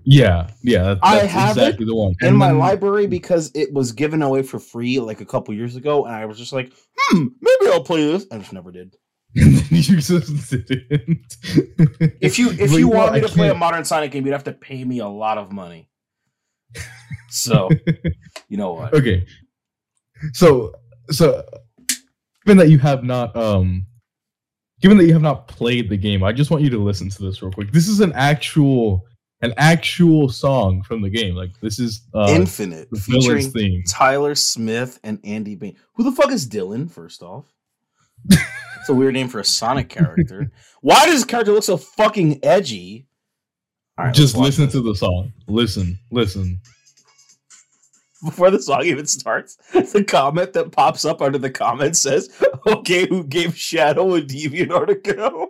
yeah, yeah. that- I that's have it exactly the one. In And my then- library because it was given away for free like a couple years ago, and I was just like, hmm, maybe I'll play this. I just never did. you just didn't. If you if But you want me to play a modern Sonic game, you'd have to pay me a lot of money. So you know what? okay so so given that you have not um given that you have not played the game i just want you to listen to this real quick this is an actual an actual song from the game like this is uh Infinite the featuring theme Tyler Smith and Andy Bain. Who the fuck is Dylan? First off, it's a weird name for a Sonic character. Why does this character look so fucking edgy? All right, just listen this. to the song listen listen before the song even starts. The comment that pops up under the comment says, "Okay, who gave Shadow a DeviantArt account?"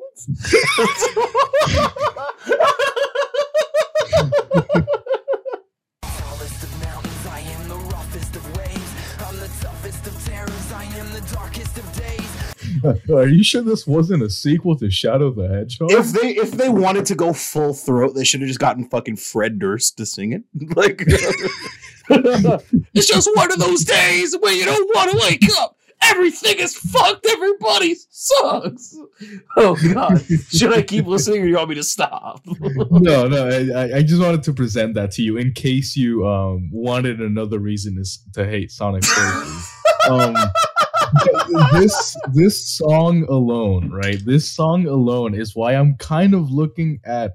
tallest of mountains, I am the roughest of waves. I'm the toughest of terrors, I am the darkest of days. are you sure this wasn't a sequel to shadow the hedgehog if they if they wanted to go full throat, they should have just gotten fucking Fred Durst to sing it. Like, it's just one of those days where you don't want to wake up. Everything is fucked. Everybody sucks. Oh god, should I keep listening or you want me to stop? no, no. I, I- I just wanted to present that to you in case you um, wanted another reason is to hate Sonic Forces. um, this this song alone, right? This song alone is why I'm kind of looking at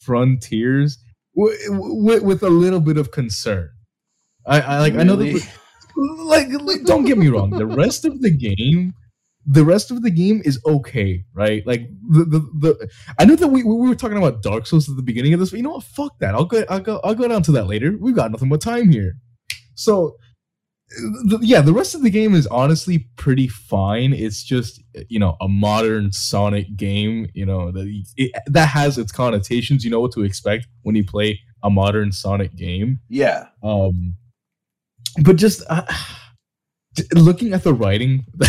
Frontiers w- w- with a little bit of concern. I, I like. I know Really? that. Like, like, don't get me wrong. The rest of the game, the rest of the game is okay, right? Like the the, the I know that we, we were talking about Dark Souls at the beginning of this, but you know what? Fuck that. I'll go I'll go I'll go down to that later. We've got nothing but time here. So the, yeah, the rest of the game is honestly pretty fine. It's just you know a modern Sonic game. You know that it, that has its connotations. You know what to expect when you play a modern Sonic game. Yeah. Um, but just uh, looking at the writing,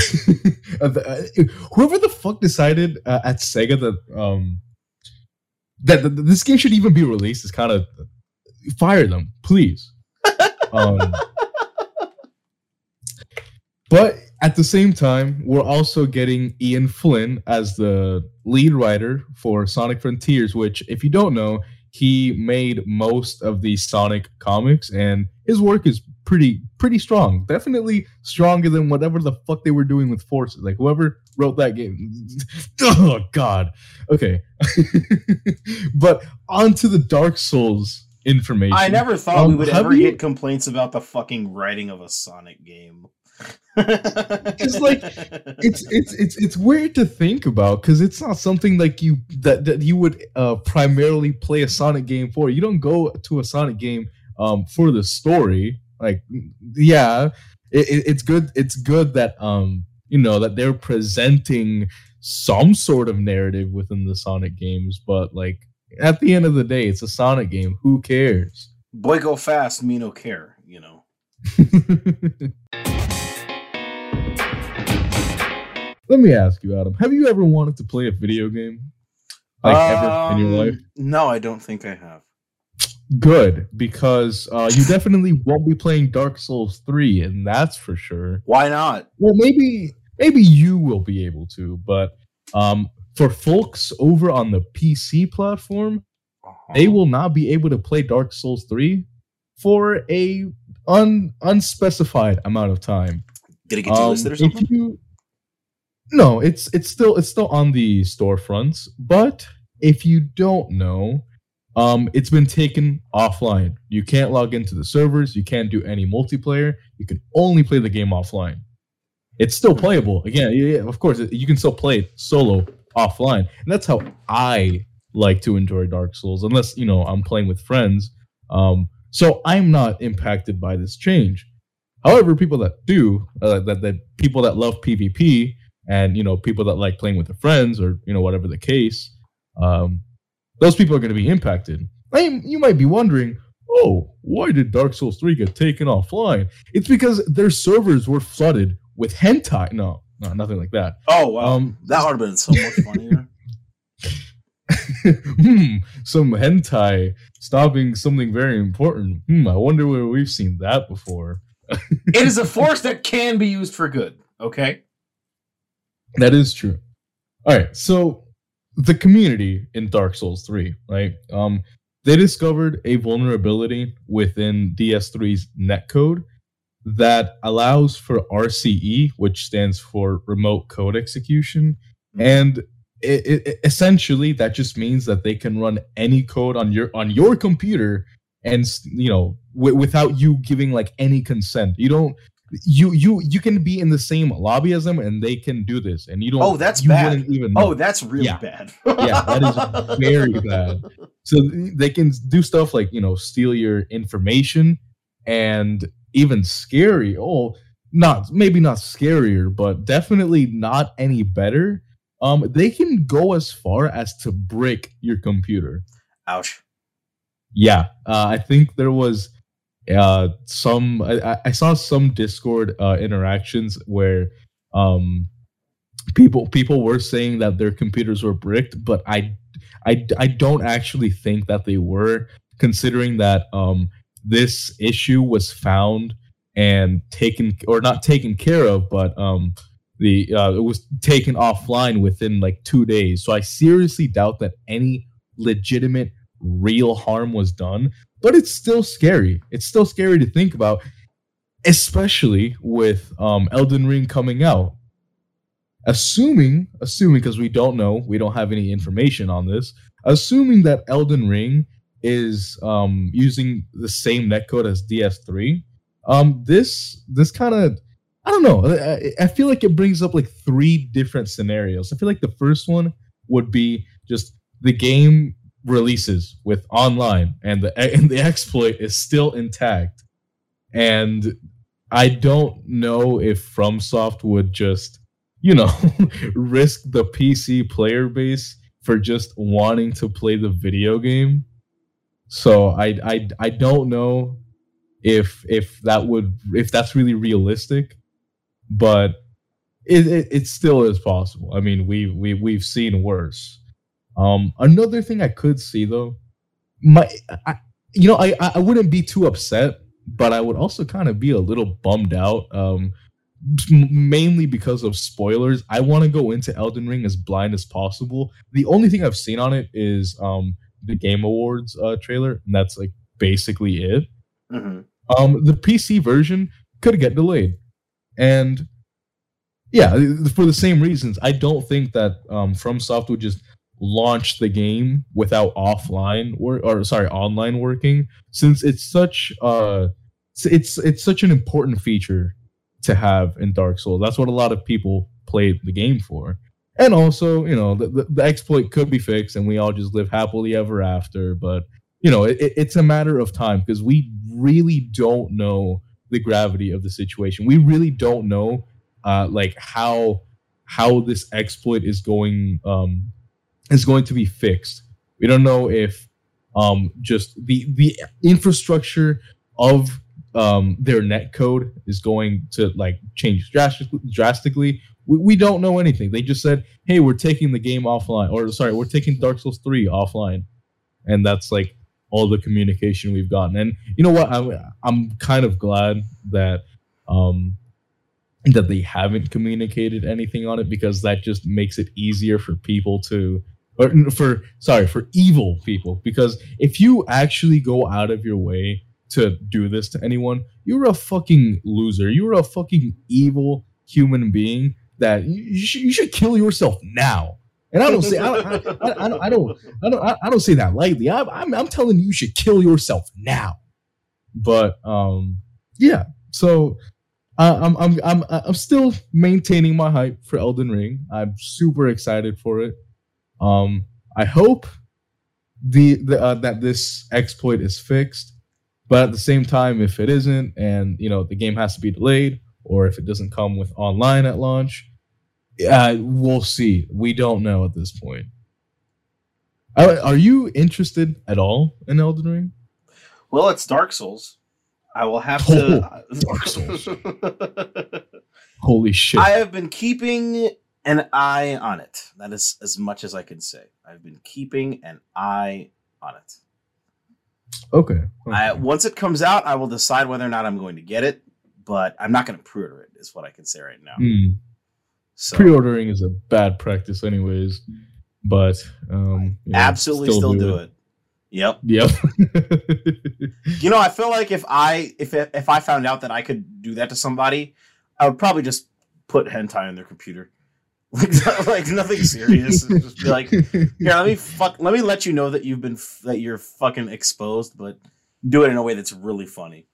of the, uh, whoever the fuck decided uh, at Sega that um that, that this game should even be released is kind of fire them, please. um, but at the same time, we're also getting Ian Flynn as the lead writer for Sonic Frontiers, which, if you don't know, he made most of the Sonic comics, and his work is pretty pretty strong. Definitely stronger than whatever the fuck they were doing with Forces. Like whoever wrote that game. oh God. Okay. but on to the Dark Souls information. I never thought we Um, would ever you- get complaints about the fucking writing of a Sonic game. Just like, it's it's it's it's weird to think about because it's not something like you that that you would uh primarily play a Sonic game for. You don't go to a Sonic game um for the story. Like, yeah, it, it- it's good. It's good that um you know that they're presenting some sort of narrative within the Sonic games, but like at the end of the day, it's a Sonic game. Who cares? Boy go fast, me no care, you know. Let me ask you, Adam. Have you ever wanted to play a video game? Like ever in your Um, life? No, I don't think I have. Good, because uh, you definitely won't be playing Dark Souls 3, and that's for sure. Why not? Well, maybe maybe you will be able to, but um, for folks over on the PC platform, Uh-huh. they will not be able to play Dark Souls 3 for a un unspecified amount of time. Did it get Um, or something? you- no, it's it's still it's still on the storefronts, but if you don't know, um, it's been taken offline. You can't log into the servers. You can't do any multiplayer. You can only play the game offline. It's still Hmm. playable. Again, yeah, yeah, of course, you can still play it solo offline, and that's how I like to enjoy Dark Souls. Unless you know I'm playing with friends. Um, so I'm not impacted by this change. However, people that do, uh, that that people that love PvP, and you know people that like playing with their friends, or you know whatever the case, um, those people are going to be impacted. I mean, you might be wondering, oh, why did Dark Souls 3 get taken offline? It's because their servers were flooded with hentai. No, no, nothing like that. Oh wow, um, that would have been so much funnier. hmm, some hentai stopping something very important. Hmm, I wonder where we've seen that before. it is a force that can be used for good. Okay. That is true. All right, so the community in Dark Souls 3, right? Um, they discovered a vulnerability within DS3's netcode that allows for RCE, which stands for remote code execution, and it, it, it- essentially that just means that they can run any code on your on your computer and you know w- without you giving like any consent. You don't you you you can be in the same lobby as them and they can do this and you don't Oh, that's bad. Oh, that's really Yeah. bad. Yeah, that is very bad. so they can do stuff like you know steal your information and even scary oh not maybe not scarier but definitely not any better um they can go as far as to break your computer Ouch. yeah uh, i think there was uh some i, I- saw some discord uh interactions where um people people were saying that their computers were bricked but i i i don't actually think that they were considering that um this issue was found and taken or not taken care of but um the uh, it was taken offline within like two days. So i seriously doubt that any legitimate real harm was done but it's still scary. It's still scary to think about especially with um elden ring coming out. Assuming assuming because we don't know we don't have any information on this assuming that elden ring is um using the same netcode as ds3 um this this kind of i don't know I, I feel like it brings up like three different scenarios. I feel like the first one would be just the game releases with online and the and the exploit is still intact and I don't know if FromSoft would just, you know, risk the PC player base for just wanting to play the video game. So I I I don't know if if that would if that's really realistic, but it, it, it still is possible. I mean, we we we've seen worse. Um, another thing I could see though, my I, you know I I wouldn't be too upset, but I would also kind of be a little bummed out. Um, mainly because of spoilers. I want to go into Elden Ring as blind as possible. The only thing I've seen on it is um the Game Awards uh, trailer, and that's like basically it. Mhm. Um, the PC version could get delayed, and yeah, for the same reasons, I don't think that um, FromSoft would just launch the game without offline or or sorry online working, since it's such uh it's it's such an important feature to have in Dark Souls. That's what a lot of people played the game for. And also, you know, the, the, the exploit could be fixed and we all just live happily ever after. But, you know, it, it's a matter of time because we really don't know the gravity of the situation. We really don't know, uh, like how how this exploit is going um, is going to be fixed. We don't know if um, just the the infrastructure of um, their net code is going to like change drastically. drastically. We, we don't know anything. They just said, "Hey, we're taking the game offline," or sorry, we're taking Dark Souls three offline, and that's like all the communication we've gotten. And you know what? I'm I'm kind of glad that um, that they haven't communicated anything on it because that just makes it easier for people to or for sorry for evil people. Because if you actually go out of your way to do this to anyone you're a fucking loser. You're a fucking evil human being that you, should, you should kill yourself now. And i don't say i, I, I, I don't i don't i don't, I, don't say that lightly. I, I'm, I'm telling you you should kill yourself now. But um yeah. So uh, I'm I'm I'm I'm still maintaining my hype for Elden Ring. I'm super excited for it. Um, I hope the, the uh, that this exploit is fixed, but at the same time, if it isn't, and you know the game has to be delayed, or if it doesn't come with online at launch, uh, we'll see. We don't know at this point. Are, are you interested at all in Elden Ring? Well, it's Dark Souls. I will have to. Dark Souls. Holy shit! I have been keeping an eye on it. That is as much as I can say. I've been keeping an eye on it. okay. I, once it comes out, I will decide whether or not I'm going to get it. But I'm not going to pre-order it. Is what I can say right now. Hmm. So pre-ordering is a bad practice anyways but um you know, absolutely still, do it. Yep. yep You know, I feel like if I if if I found out that I could do that to somebody, I would probably just put hentai on their computer. Like, like nothing serious. Just be like, here, let me fuck, let me let you know that you've been f- that you're fucking exposed, but do it in a way that's really funny.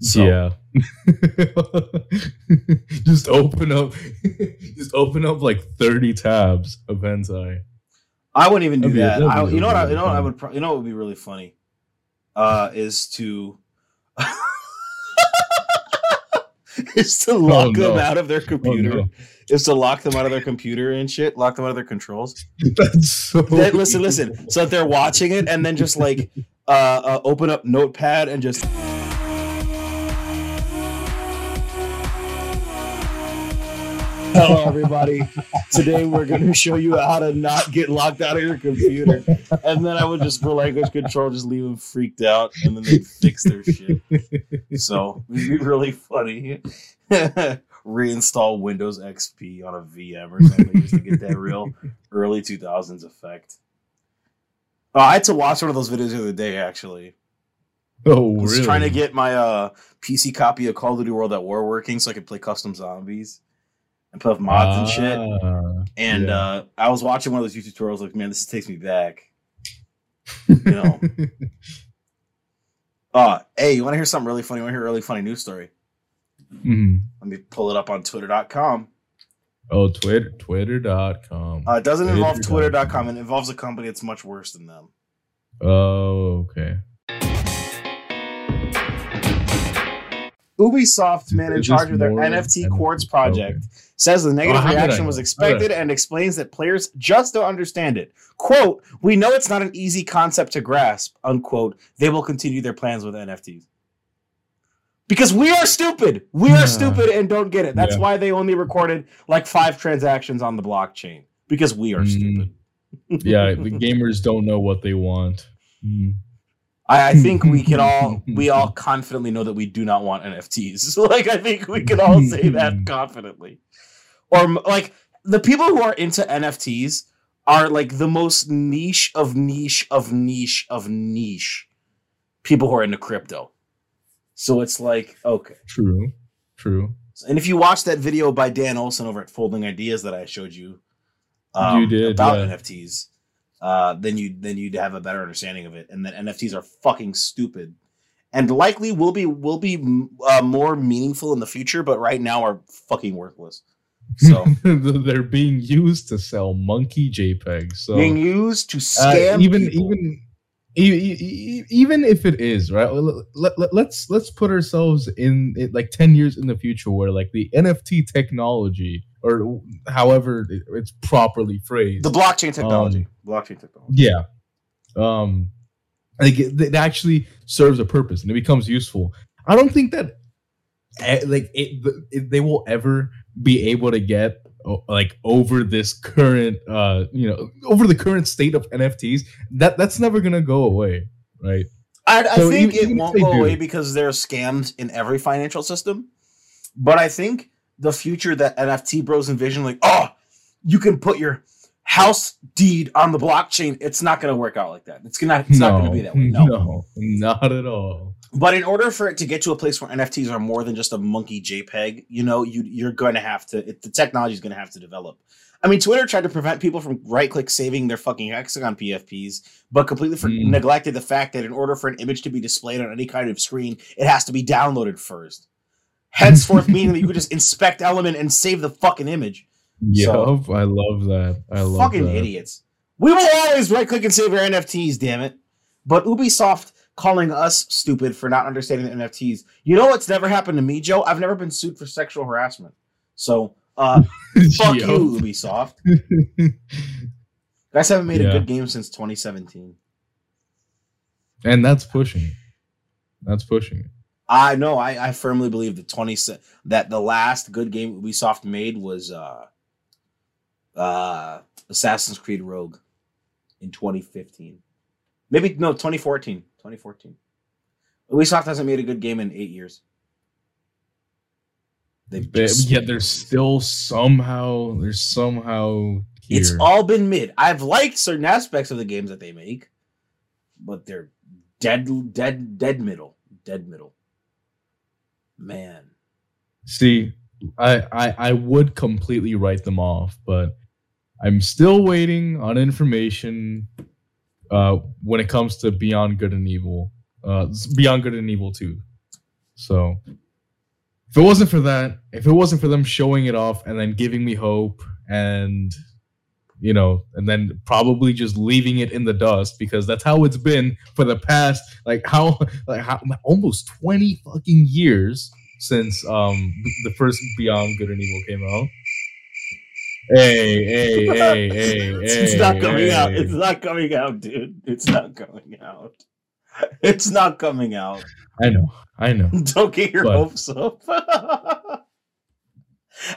So, yeah just open up just open up like 30 tabs of hentai I wouldn't even do That'd that. that'd I, you know what? I, you know what I would. Pro- you know what would be really funny, uh, is to is to lock them Oh, no. out of their computer. no. Is to lock them out of their computer and shit. Lock them out of their controls. that's so Then- listen, listen. So that they're watching it and then just like uh, uh, open up Notepad and just. Hello, everybody. Today we're going to show you how to not get locked out of your computer. And then I would just, for language control, just leave them freaked out and then they'd fix their shit. So it'd be really funny. Reinstall Windows XP on a VM or something just to get that real early 2000s effect. Oh, I had to watch one of those videos the other day, actually. oh I was really trying to get my uh, PC copy of Call of Duty World at War working so I could play custom zombies and put up mods and shit. Ah, And yeah. uh, I was watching one of those YouTube tutorials, like, man, this takes me back. You know. uh, hey, you want to hear something really funny? You want to hear a really funny news story? Mhm. Let me pull it up on Twitter.com. oh twitter twitter.com Uh, it doesn't involve Twitter.com. Twitter.com. It involves a company that's much worse than them. oh okay Ubisoft man in charge of their NFT Quartz project says the negative Oh, how did I reaction was How did I expected and explains that players just don't understand it. Quote, we know it's not an easy concept to grasp, unquote. They will continue their plans with NFTs. Because we are stupid. We are stupid and don't get it. That's Yeah. why they only recorded like five transactions on the blockchain. Because we are Mm. stupid. yeah, the gamers don't know what they want. Mm. I, I think we can all we all confidently know that we do not want NFTs. like I think we can all say that confidently. Or like the people who are into NFTs are like the most niche of niche of niche of niche people who are into crypto. So it's like okay. True, true. And if you watch that video by Dan Olson over at Folding Ideas that I showed you, um, You did, about yeah. NFTs, uh, then you then you'd have a better understanding of it, and that NFTs are fucking stupid, and likely will be will be uh, more meaningful in the future, but right now are fucking worthless. So they're being used to sell monkey JPEGs. So being used to uh, scam even people. even even if it is right let, let, let's let's put ourselves in it like 10 years in the future where like the nft technology or however it's properly phrased the blockchain technology, Um, blockchain technology. yeah um like it, it actually serves a purpose and it becomes useful i don't think that eh, like it, it they will ever be able to get like over this current uh you know over the current state of nfts that that's never gonna go away right I, I So think even- even it if won't go do- away because there are scams in every financial system. But I think the future that NFT bros envision, like, oh, you can put your house deed on the blockchain. It's not going to work out like that. It's gonna. It's not going to be that way. No. no not at all But in order for it to get to a place where NFTs are more than just a monkey JPEG, you know, you you're going to have to. It, the technology is going to have to develop. I mean, Twitter tried to prevent people from right click saving their fucking hexagon PFPs, but completely for- Mm. neglected the fact that in order for an image to be displayed on any kind of screen, it has to be downloaded first. Henceforth, meaning that you could just inspect element and save the fucking image. Yup, So- i love that i love fucking that. idiots. We will always right click and save our NFTs, damn it. But Ubisoft calling us stupid for not understanding the NFTs. You know what's never happened to me, Joe? I've never been sued for sexual harassment. So, uh, fuck you, Ubisoft. Guys haven't made a good game since 2017. and that's pushing that's pushing it. I know. I, I firmly believe that 20 that the last good game Ubisoft made was uh, uh, Assassin's Creed Rogue in 2015. Maybe no, 2014. 2014. Ubisoft hasn't made a good game in eight years. They've just- yet there's still somehow there's somehow here. it's all been mid. I've liked certain aspects of the games that they make, but they're dead, dead, dead middle, dead middle. Man, See, I, I I would completely write them off, but I'm still waiting on information uh when it comes to Beyond Good and Evil. Uh Beyond Good and Evil 2. So if it wasn't for that, if it wasn't for them showing it off and then giving me hope and you know, and then probably just leaving it in the dust because that's how it's been for the past like how like how almost 20 fucking years since um the first Beyond Good and Evil came out. Hey, hey, hey, hey, it's hey, not coming out. It's not coming out, dude. It's not coming out. It's not coming out. I know, I know. Don't get your But- hopes up.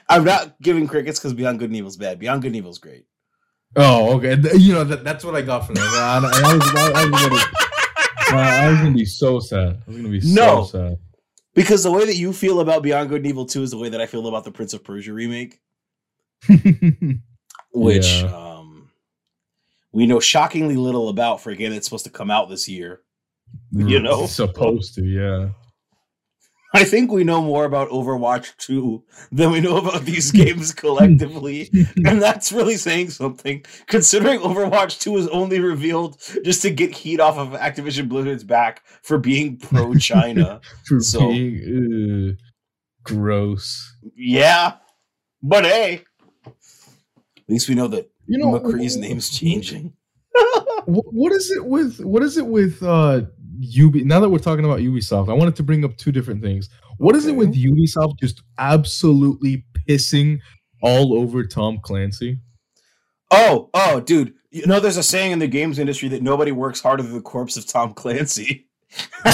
I'm not giving crickets because Beyond Good and Evil is bad. Beyond Good and Evil is great. Oh, okay. You know that, that's what I got from that. I, I, was, I was gonna, I was gonna be so sad. I was gonna be No. so sad. Because the way that you feel about Beyond Good and Evil 2 is the way that I feel about the Prince of Persia remake, which Yeah. um we know shockingly little about for a game that's supposed to come out this year. You know? supposed to, yeah. I think we know more about Overwatch 2 than we know about these games collectively. and that's really saying something, considering Overwatch 2 was only revealed just to get heat off of Activision Blizzard's back for being pro China. For So- being uh, gross. yeah. But hey, at least we know that You know, McCree's name's changing. What is it with what is it with uh Ub now that we're talking about Ubisoft, I wanted to bring up two different things. What is it with Ubisoft just absolutely pissing all over Tom Clancy? Oh, oh, dude. You know, there's a saying in the games industry that nobody works harder than the corpse of Tom Clancy.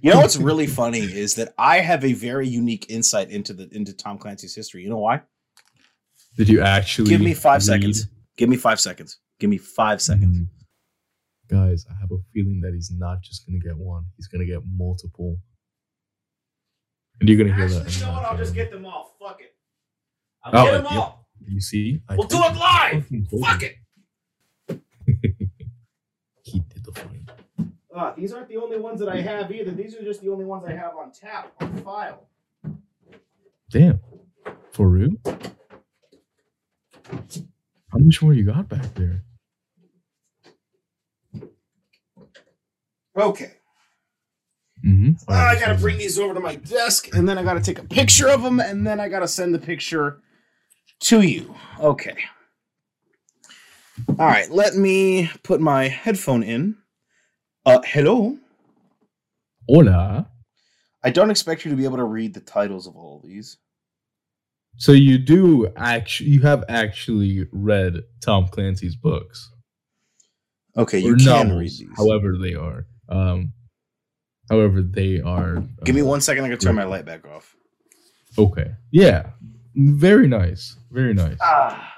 you know what's really funny is that I have a very unique insight into the into Tom Clancy's history. You know why? Did you actually Give me five read- seconds. Give me five seconds. Give me five seconds. Mm. Guys, I have a feeling that he's not just gonna get one; he's gonna get multiple. And you're gonna hear that. You know what? I'll just get them all. Fuck it. I'll Oh, get them yep. all. You see, I We'll do it live. Fuck it. He did the funny. Uh, these aren't the only ones that I have either. These are just the only ones I have on tap on file. Damn, for real? How much more you got back there? Okay. Mm-hmm. I gotta bring these over to my desk, and then I gotta take a picture of them, and then I gotta send the picture to you. Okay. All right. Let me put my headphone in. Uh, hello. Hola. I don't expect you to be able to read the titles of all of these. So you do actually, you have actually read Tom Clancy's books. Okay, you or can novels, read these. however they are. Um, however they are. Give me uh, one second. I can turn my light back off. Okay. Yeah. Very nice. Very nice. Ah.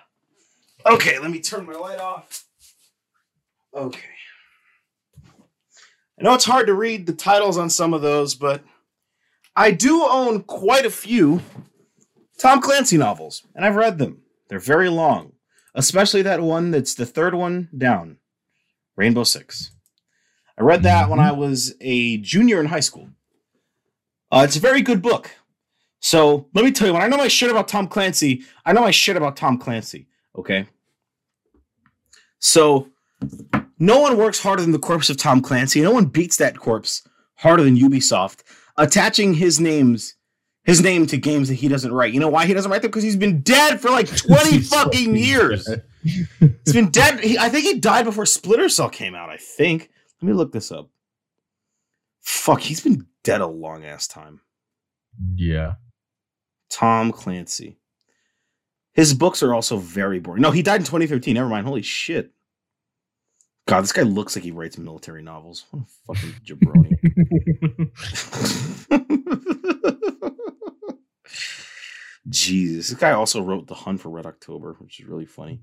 Okay, let me turn my light off. Okay. I know it's hard to read the titles on some of those, but I do own quite a few Tom Clancy novels, and I've read them. They're very long, especially that one that's the third one down Rainbow Six. I read that when I was a junior in high school. Uh, it's a very good book. So let me tell you, when I know my shit about Tom Clancy, I know my shit about Tom Clancy. Okay. So no one works harder than the corpse of Tom Clancy. No one beats that corpse harder than Ubisoft, attaching his names, his name to games that he doesn't write. You know why he doesn't write them? Because he's been dead for like 20 fucking years. He's been dead. He, I think he died before Splinter Cell came out. I think. Let me look this up. Fuck, he's been dead a long ass time. Yeah. Tom Clancy. His books are also very boring. No, he died in 2015. Never mind. Holy shit. God, this guy looks like he writes military novels. What a fucking jabroni. Jesus. This guy also wrote The Hunt for Red October, which is really funny.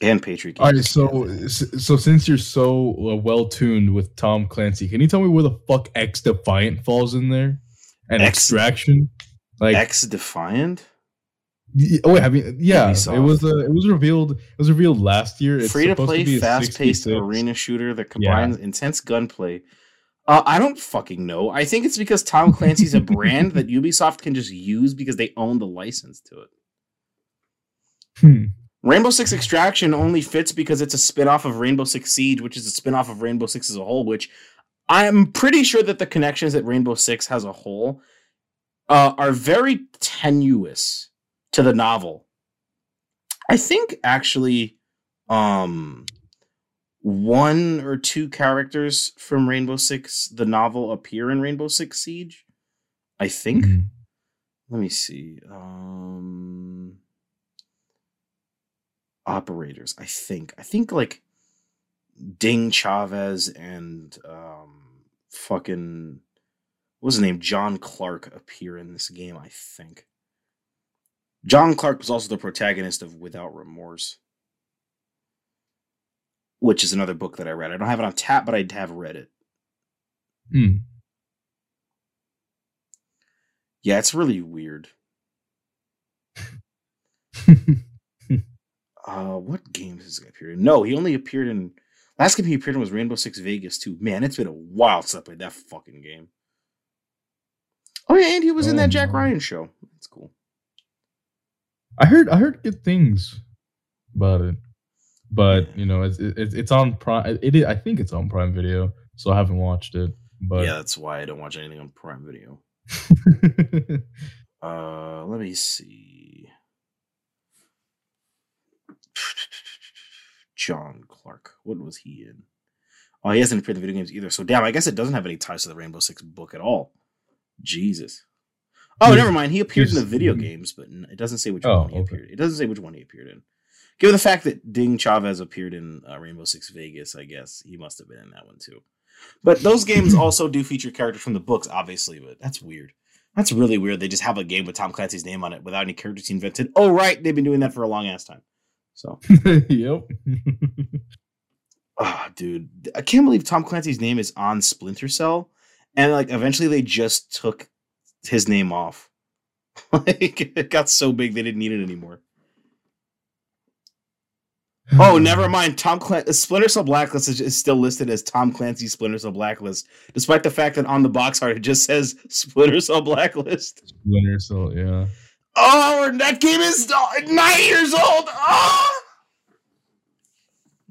And Patriot All right. So, so since you're so uh, well tuned with Tom Clancy, can you tell me where the fuck X Defiant falls in there? And X- Extraction? Like, X Defiant? oh, wait, I mean, yeah, Ubisoft. it was. Uh, it was revealed. It was revealed last year. It's free to play, fast paced arena shooter that combines intense gunplay. Uh, I don't fucking know. I think it's because Tom Clancy's a brand that Ubisoft can just use because they own the license to it. Hmm. Rainbow Six Extraction only fits because it's a spin-off of Rainbow Six Siege, which is a spin-off of Rainbow Six as a whole, which I'm pretty sure that the connections that Rainbow Six has a whole uh, are very tenuous to the novel. I think actually um one or two characters from Rainbow Six the novel appear in Rainbow Six Siege. I think. Mhm. Let me see. Um operators, I think. I think like Ding Chavez and um fucking what was his name? John Clark appear in this game, I think. John Clark was also the protagonist of Without Remorse, which is another book that I read. I don't have it on tap, but I have read it. Hmm. Yeah, it's really weird. Uh, what games has he appeared in? No, he only appeared in. Last game he appeared in was Rainbow Six Vegas 2. Man, it's been a while since I played that fucking game. Oh yeah, and he was in Oh, that Jack no. Ryan show. That's cool. I heard I heard good things about it, but you know it's it's, it's on Prime. It is, I think it's on Prime Video, so I haven't watched it. But yeah, that's why I don't watch anything on Prime Video. Uh, let me see. Sean Clark. What was he in? Oh, he hasn't appeared in the video games either. So damn, I guess it doesn't have any ties to the Rainbow Six book at all. Jesus. Oh, never mind. He appeared in the video games, but it doesn't say which Oh, one he okay. appeared. It doesn't say which one he appeared in. Given the fact that Ding Chavez appeared in uh, Rainbow Six Vegas, I guess he must have been in that one too. But those games also do feature characters from the books, obviously. But that's weird. That's really weird. They just have a game with Tom Clancy's name on it without any characters he invented. Oh, right, they've been doing that for a long ass time. So, yep. ah, dude, I can't believe Tom Clancy's name is on Splinter Cell, and like eventually they just took his name off. like it got so big they didn't need it anymore. Oh, never mind. Tom Clancy Splinter Cell Blacklist is, is still listed as Tom Clancy's Splinter Cell Blacklist, despite the fact that on the box art it just says Splinter Cell Blacklist. Splinter Cell, yeah. Oh, that game is nine years old. Oh!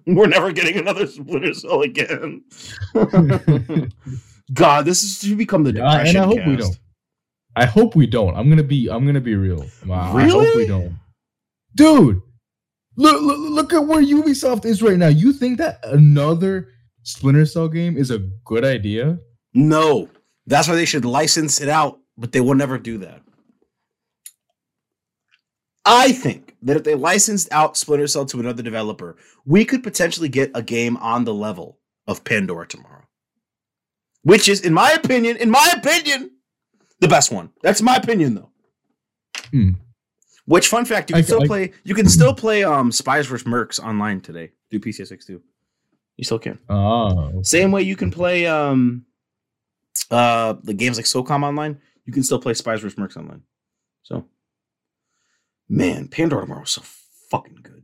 We're never getting another Splinter Cell again. God, this is to become the Yeah, depression and I hope we don't. I hope we don't. I'm gonna be. I'm gonna be real. I- I hope Really? we don't. Dude, look, look, look at where Ubisoft is right now. You think that another Splinter Cell game is a good idea? No, that's why they should license it out, but they will never do that. I think that if they licensed out Splinter Cell to another developer, we could potentially get a game on the level of Pandora tomorrow. Which is, in my opinion, in my opinion, the best one. That's my opinion, though. Hmm. Which fun fact, you I- can still I- play. You can still play um Spies vs Mercs online today through PCSX two. You still can. Ah, Same way you can play um uh the games like SOCOM online, you can still play Spies vs Mercs online. So man, Pandora tomorrow is so fucking good.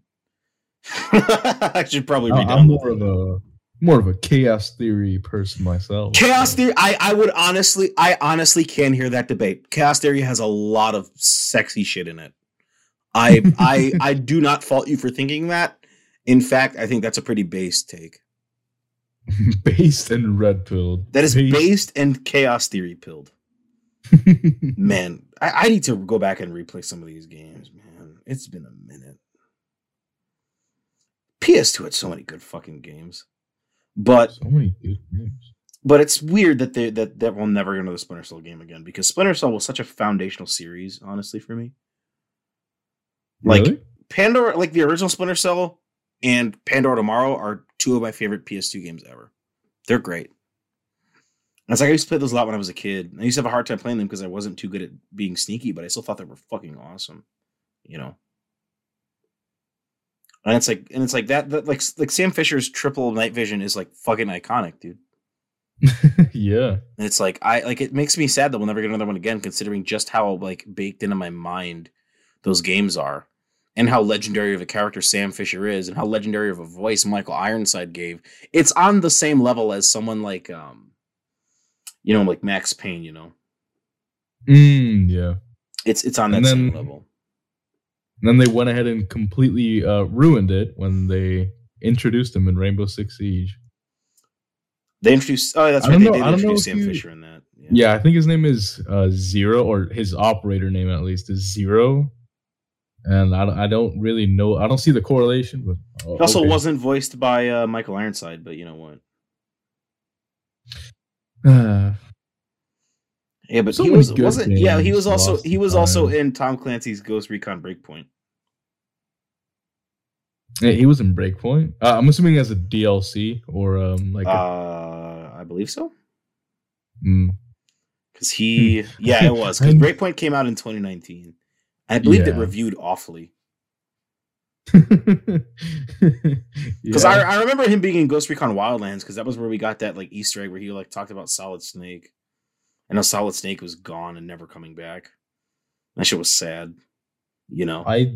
I should probably I- read I'm more of a more of a chaos theory person myself. Chaos so- Theory. I, I would honestly, I honestly can hear that debate. Chaos Theory has a lot of sexy shit in it. I I I do not fault you for thinking that. In fact, I think that's a pretty base take. based and red pilled. That is based and chaos theory pilled. Man, I, I need to go back and replay some of these games, man. It's been a minute. PS2 had so many good fucking games. But so many good games. but it's weird that they that that we'll never get another Splinter Cell game again because Splinter Cell was such a foundational series, honestly, for me. Like Really? Pandora, like the original Splinter Cell and Pandora Tomorrow are two of my favorite PS2 games ever. They're great. It's like I used to play those a lot when I was a kid. I used to have a hard time playing them because I wasn't too good at being sneaky, but I still thought they were fucking awesome. You know. And it's like, and it's like that, that like like Sam Fisher's triple night vision is like fucking iconic, dude. yeah. And it's like I like it makes me sad that we'll never get another one again, considering just how like baked into my mind those games are, and how legendary of a character Sam Fisher is, and how legendary of a voice Michael Ironside gave. It's on the same level as someone like um, you know, like Max Payne. You know, Mm, yeah. it's it's on that And same then- level. And then they went ahead and completely uh, ruined it when they introduced him in Rainbow Six Siege. They introduced. Oh, that's right. don't They know- did know introduce Sam you- Fisher in that. Yeah, I think his name is uh, Zero, or his operator name at least is Zero. And I, don't- I don't really know. I don't see the correlation, but oh, He also okay. wasn't voiced by uh, Michael Ironside, but you know what? Uh, Yeah, but So he was wasn't. Yeah, he was also he was also time. in Tom Clancy's Ghost Recon Breakpoint. yeah, he was in Breakpoint. Uh, I'm assuming as a DLC or um like a, Uh, I believe so. mm, Because he, yeah, it was. Because Breakpoint came out in 2019. I believed it reviewed awfully. because Because I, I remember him being in Ghost Recon Wildlands because that was where we got that like Easter egg where he like talked about Solid Snake. I know Solid Snake was gone and never coming back. That shit was sad. You know, I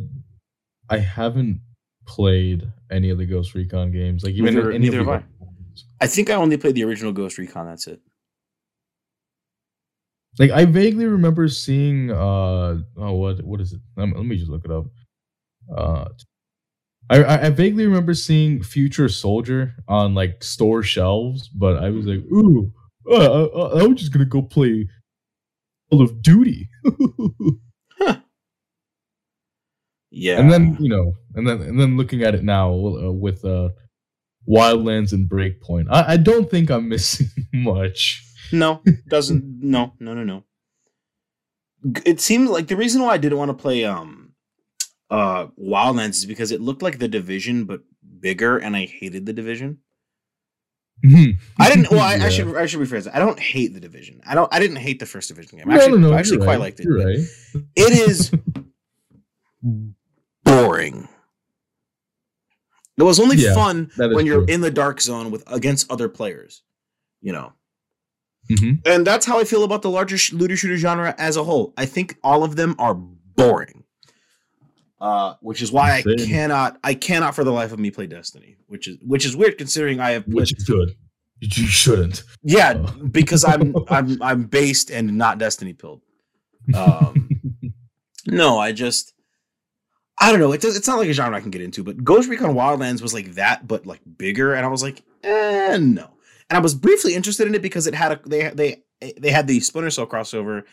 I haven't played any of the Ghost Recon games. Like even Neither- any neither have I think I only played the original Ghost Recon. That's it. like I vaguely remember seeing uh oh what what is it? Let me, let me just look it up. Uh I, I I vaguely remember seeing Future Soldier on like store shelves, but I was like, ooh, uh, I, I'm just gonna go play Call of Duty. Yeah. And then you know, and then and then looking at it now uh, with uh, Wildlands and Breakpoint, I, I don't think I'm missing much. No, doesn't. no, no, no, no. It seemed like the reason why I didn't want to play um uh Wildlands is because it looked like the division but bigger, and I hated the division. I didn't. Well, I, I should I should rephrase it. I don't hate the division. I don't. I didn't hate the first division game. No, Actually, no, no, I actually quite right, liked it. You're right. It is boring. It was only Yeah, fun when you're true. in the dark zone with against other players. You know. Mhm. And that's how I feel about the larger sh- looter shooter genre as a whole. I think all of them are boring. Uh, which is why I cannot, I cannot for the life of me play Destiny, which is which is weird considering I have, Which is good. You shouldn't. yeah, Oh. because I'm I'm I'm based and not Destiny pilled. Um, no, I just I don't know. It does, it's not like a genre I can get into, but Ghost Recon Wildlands was like that, but like bigger, and I was like, eh, no. And I was briefly interested in it because it had a they they they had the Splinter Cell crossover,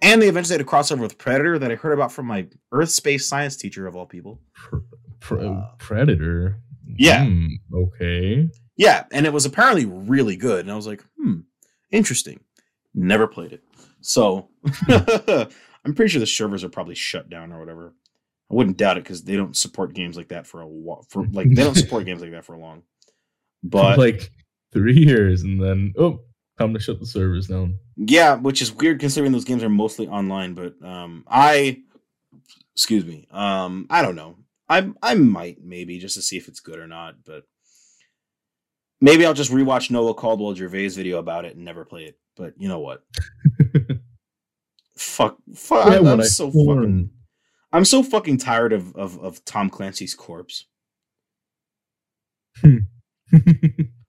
and they eventually had a crossover with Predator that I heard about from my Earth Space Science teacher of all people. Pr- pr- Uh, Predator. yeah. Hmm, okay. Yeah, and it was apparently really good, and I was like, hmm, interesting. Never played it, so I'm pretty sure the servers are probably shut down or whatever. I wouldn't doubt it because they don't support games like that for a while. For like, they don't support games like that for long. But like three years, and then oh, time to shut the servers down. yeah, which is weird considering those games are mostly online. But um, I, excuse me, um, I don't know. I I might maybe just to see if it's good or not, but maybe I'll just rewatch Noah Caldwell Gervais video about it and never play it. But you know what? Fuck, fuck. Yeah, I'm, I'm so fucking. I'm so fucking tired of, of of Tom Clancy's corpse.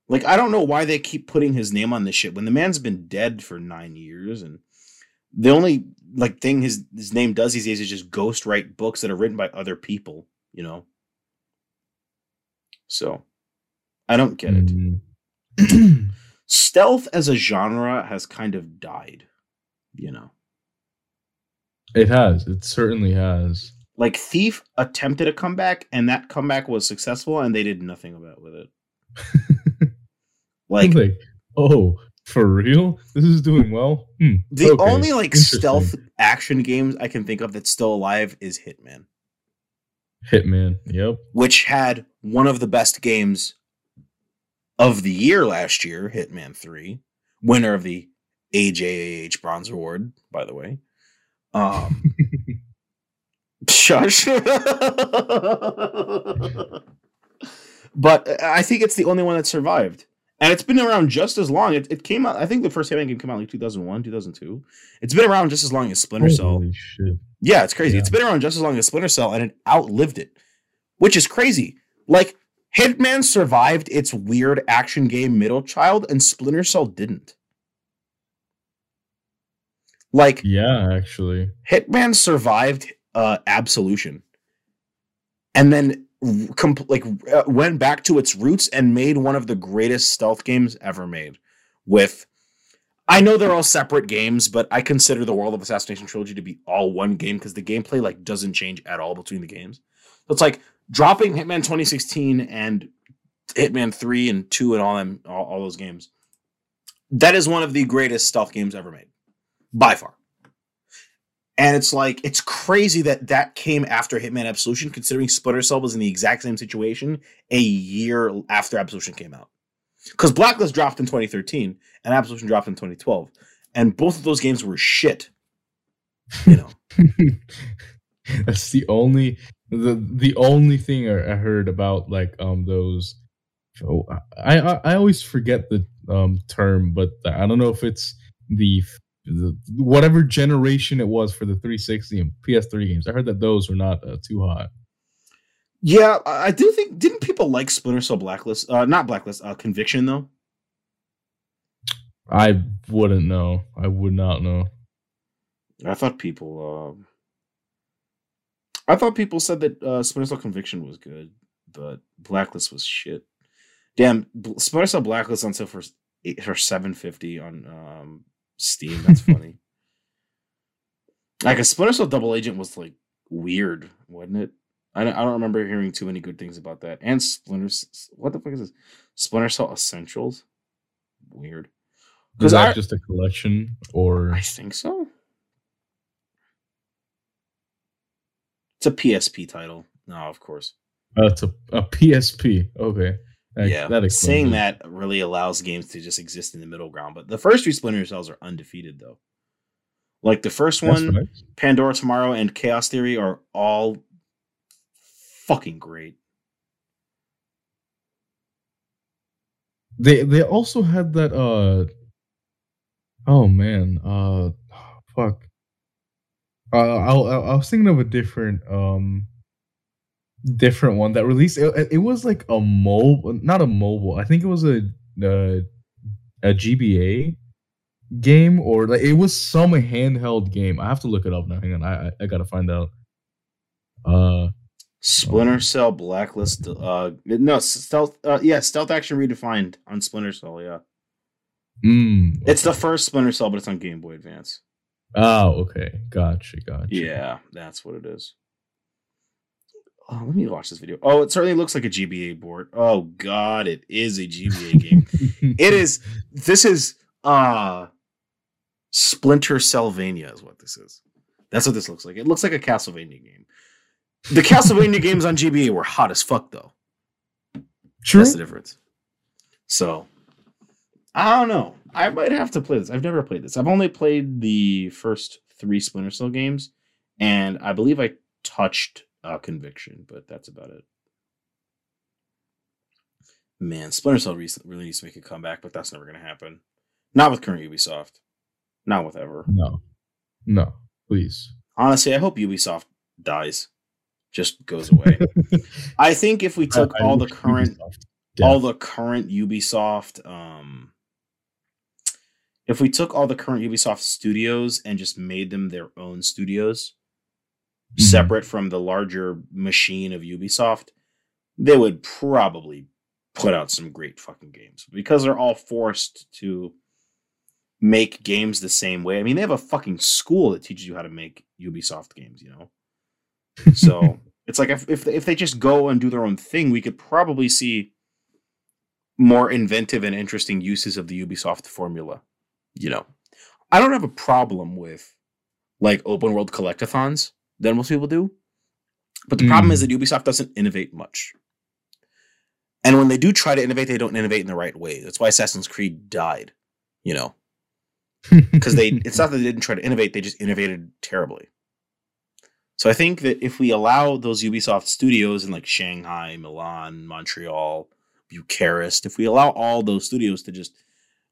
Like I don't know why they keep putting his name on this shit when the man's been dead for nine years and the only like thing his his name does these days is just ghost write books that are written by other people, you know. So I don't get it. Mm. Stealth as a genre has kind of died, you know. it has. It certainly has. Like Thief attempted a comeback and that comeback was successful and they did nothing about with it. Like, Like oh, for real? This is doing well. Hmm, the okay, only like stealth action games I can think of that's still alive is Hitman. Hitman. Yep. which had one of the best games of the year last year, Hitman 3, winner of the AJAH Bronze Award, by the way. Um, shush. but I think it's the only one that survived. And it's been around just as long. It, it came out, I think the first Hitman game came out like 2001, 2002. It's been around just as long as Splinter Cell. Holy shit. Yeah, it's crazy. Yeah. It's been around just as long as Splinter Cell and it outlived it, which is crazy. Like, Hitman survived its weird action game middle child and Splinter Cell didn't. Like, Yeah, actually. Hitman survived uh, Absolution and then r- com- like uh, went back to its roots and made one of the greatest stealth games ever made with I know they're all separate games, but I consider the World of Assassination trilogy to be all one game because the gameplay like doesn't change at all between the games. So it's like dropping Hitman 2016 and Hitman 3 and 2 and all them all, all those games. That is one of the greatest stealth games ever made. By far. And it's like it's crazy that that came after Hitman Absolution, considering Splinter Cell was in the exact same situation a year after Absolution came out. Because Blacklist dropped in 2013 and Absolution dropped in 2012, and both of those games were shit. You know, That's the only the the only thing I heard about like um those. Oh, I I, I always forget the um term, but I don't know if it's the, the whatever generation it was for the 360 and PS3 games. I heard that those were not uh, too hot. yeah, I do think didn't people like Splinter Cell Blacklist? Uh, not Blacklist, uh, Conviction though. I wouldn't know. I would not know. I thought people. Uh, I thought people said that uh, Splinter Cell Conviction was good, but Blacklist was shit. Damn, Splinter Cell Blacklist on sale for eight, for seven fifty on um, Steam. That's funny. Like a Splinter Cell Double Agent was like weird, wasn't it? I don't, I don't remember hearing too many good things about that. And Splinter, what the fuck is this? Splinter Cell Essentials. Weird. Is that I, just a collection or I think so. It's a PSP title. No, of course. uh, it's a, a PSP? Okay. Yeah, that saying it. that really allows games to just exist in the middle ground. But the first three Splinter Cells are undefeated, though. Like the first That's one, nice. Pandora Tomorrow and Chaos Theory are all fucking great. They they also had that uh oh man uh fuck uh I, I I was thinking of a different um different one that released it, it was like a mobile not a mobile I think it was a uh, a GBA game or like it was some handheld game I have to look it up now hang on I I, I gotta find out uh Splinter Oh. Cell Blacklist. Uh, no, stealth. Uh, yeah, stealth action redefined on Splinter Cell. Yeah, mm, it's the first Splinter Cell, but it's on Game Boy Advance. oh okay gotcha gotcha Yeah, that's what it is. Oh, let me watch this video. Oh, it certainly looks like a GBA board. Oh God, it is a GBA game. it is. This is uh Splinter Cellvania is what this is. That's what this looks like. It looks like a Castlevania game. The Castlevania games on GBA were hot as fuck though. True. That's the difference. So I don't know. I might have to play this. I've never played this. I've only played the first three Splinter Cell games, and I believe I touched uh, Conviction, but that's about it. Man, Splinter Cell really needs to make a comeback, but that's never going to happen. Not with current Ubisoft. Not with ever. No, no, please. Honestly, I hope Ubisoft dies, just goes away. I think if we took I- I all the current all the current Ubisoft um if we took all the current Ubisoft studios and just made them their own studios Mhm. separate from the larger machine of Ubisoft, they would probably put out some great fucking games because they're all forced to make games the same way. I mean, they have a fucking school that teaches you how to make Ubisoft games, you know. So it's like if, if if they just go and do their own thing, we could probably see more inventive and interesting uses of the Ubisoft formula. You know, I don't have a problem with like open world collectathons that most people do, but the problem Mm. is that Ubisoft doesn't innovate much. And when they do try to innovate, they don't innovate in the right way. That's why Assassin's Creed died. You know, because they it's not that they didn't try to innovate they just innovated terribly so i think that if we allow those ubisoft studios in like shanghai milan montreal bucharest if we allow all those studios to just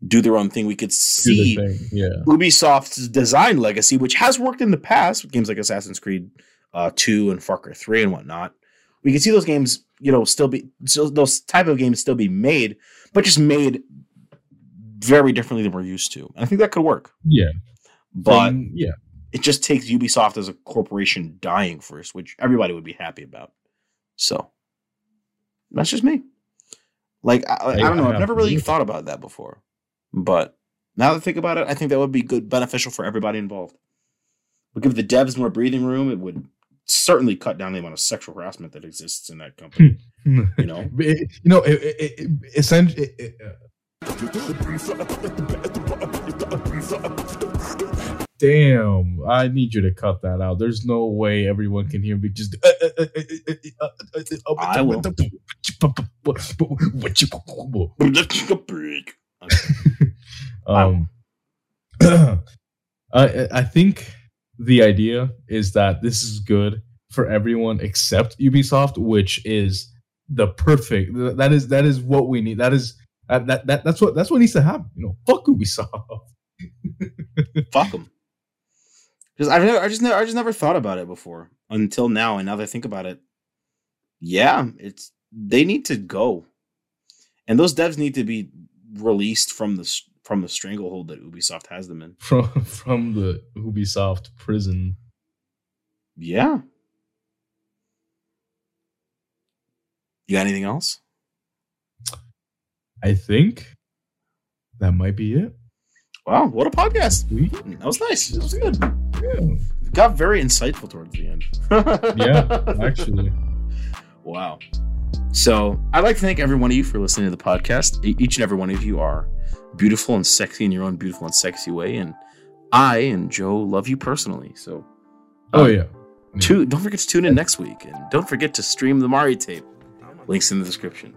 do their own thing we could see Yeah. ubisoft's design legacy which has worked in the past with games like assassin's creed uh, 2 and far cry 3 and whatnot we can see those games you know still be still, those type of games still be made but just made very differently than we're used to and i think that could work Yeah. but From- yeah. it just takes Ubisoft as a corporation dying first, which everybody would be happy about. So that's just me. Like I, I, I don't know. I've never really thought about that before, but now that I think about it, I think that would be good, beneficial for everybody involved. It would give the devs more breathing room. It would certainly cut down the amount of sexual harassment that exists in that company. you know, it, you know, it, it, it essentially. Uh... Damn, I need you to cut that out. There's no way everyone can hear me. Just I will um, I I- think the idea is that this is good for everyone except Ubisoft, which is the perfect. That is that is what we need. That is that that, that that's what that's what needs to happen. You know, fuck Ubisoft. fuck them. Because I've never, I just never, I just never thought about it before until now, and now that I think about it, yeah, it's they need to go, and those devs need to be released from the from the stranglehold that Ubisoft has them in. from from the Ubisoft prison. Yeah. You got anything else? I think that might be it. Wow, what a podcast! That was nice. That was good. Yeah, Got very insightful towards the end. yeah actually. Wow. So I'd like to thank every one of you for listening to the podcast. Each and every one of you are beautiful and sexy in your own beautiful and sexy way. And I and Joe love you personally. So Oh um, yeah. tu- don't forget to tune in next week. And don't forget to stream the Mari tape. Links in the description.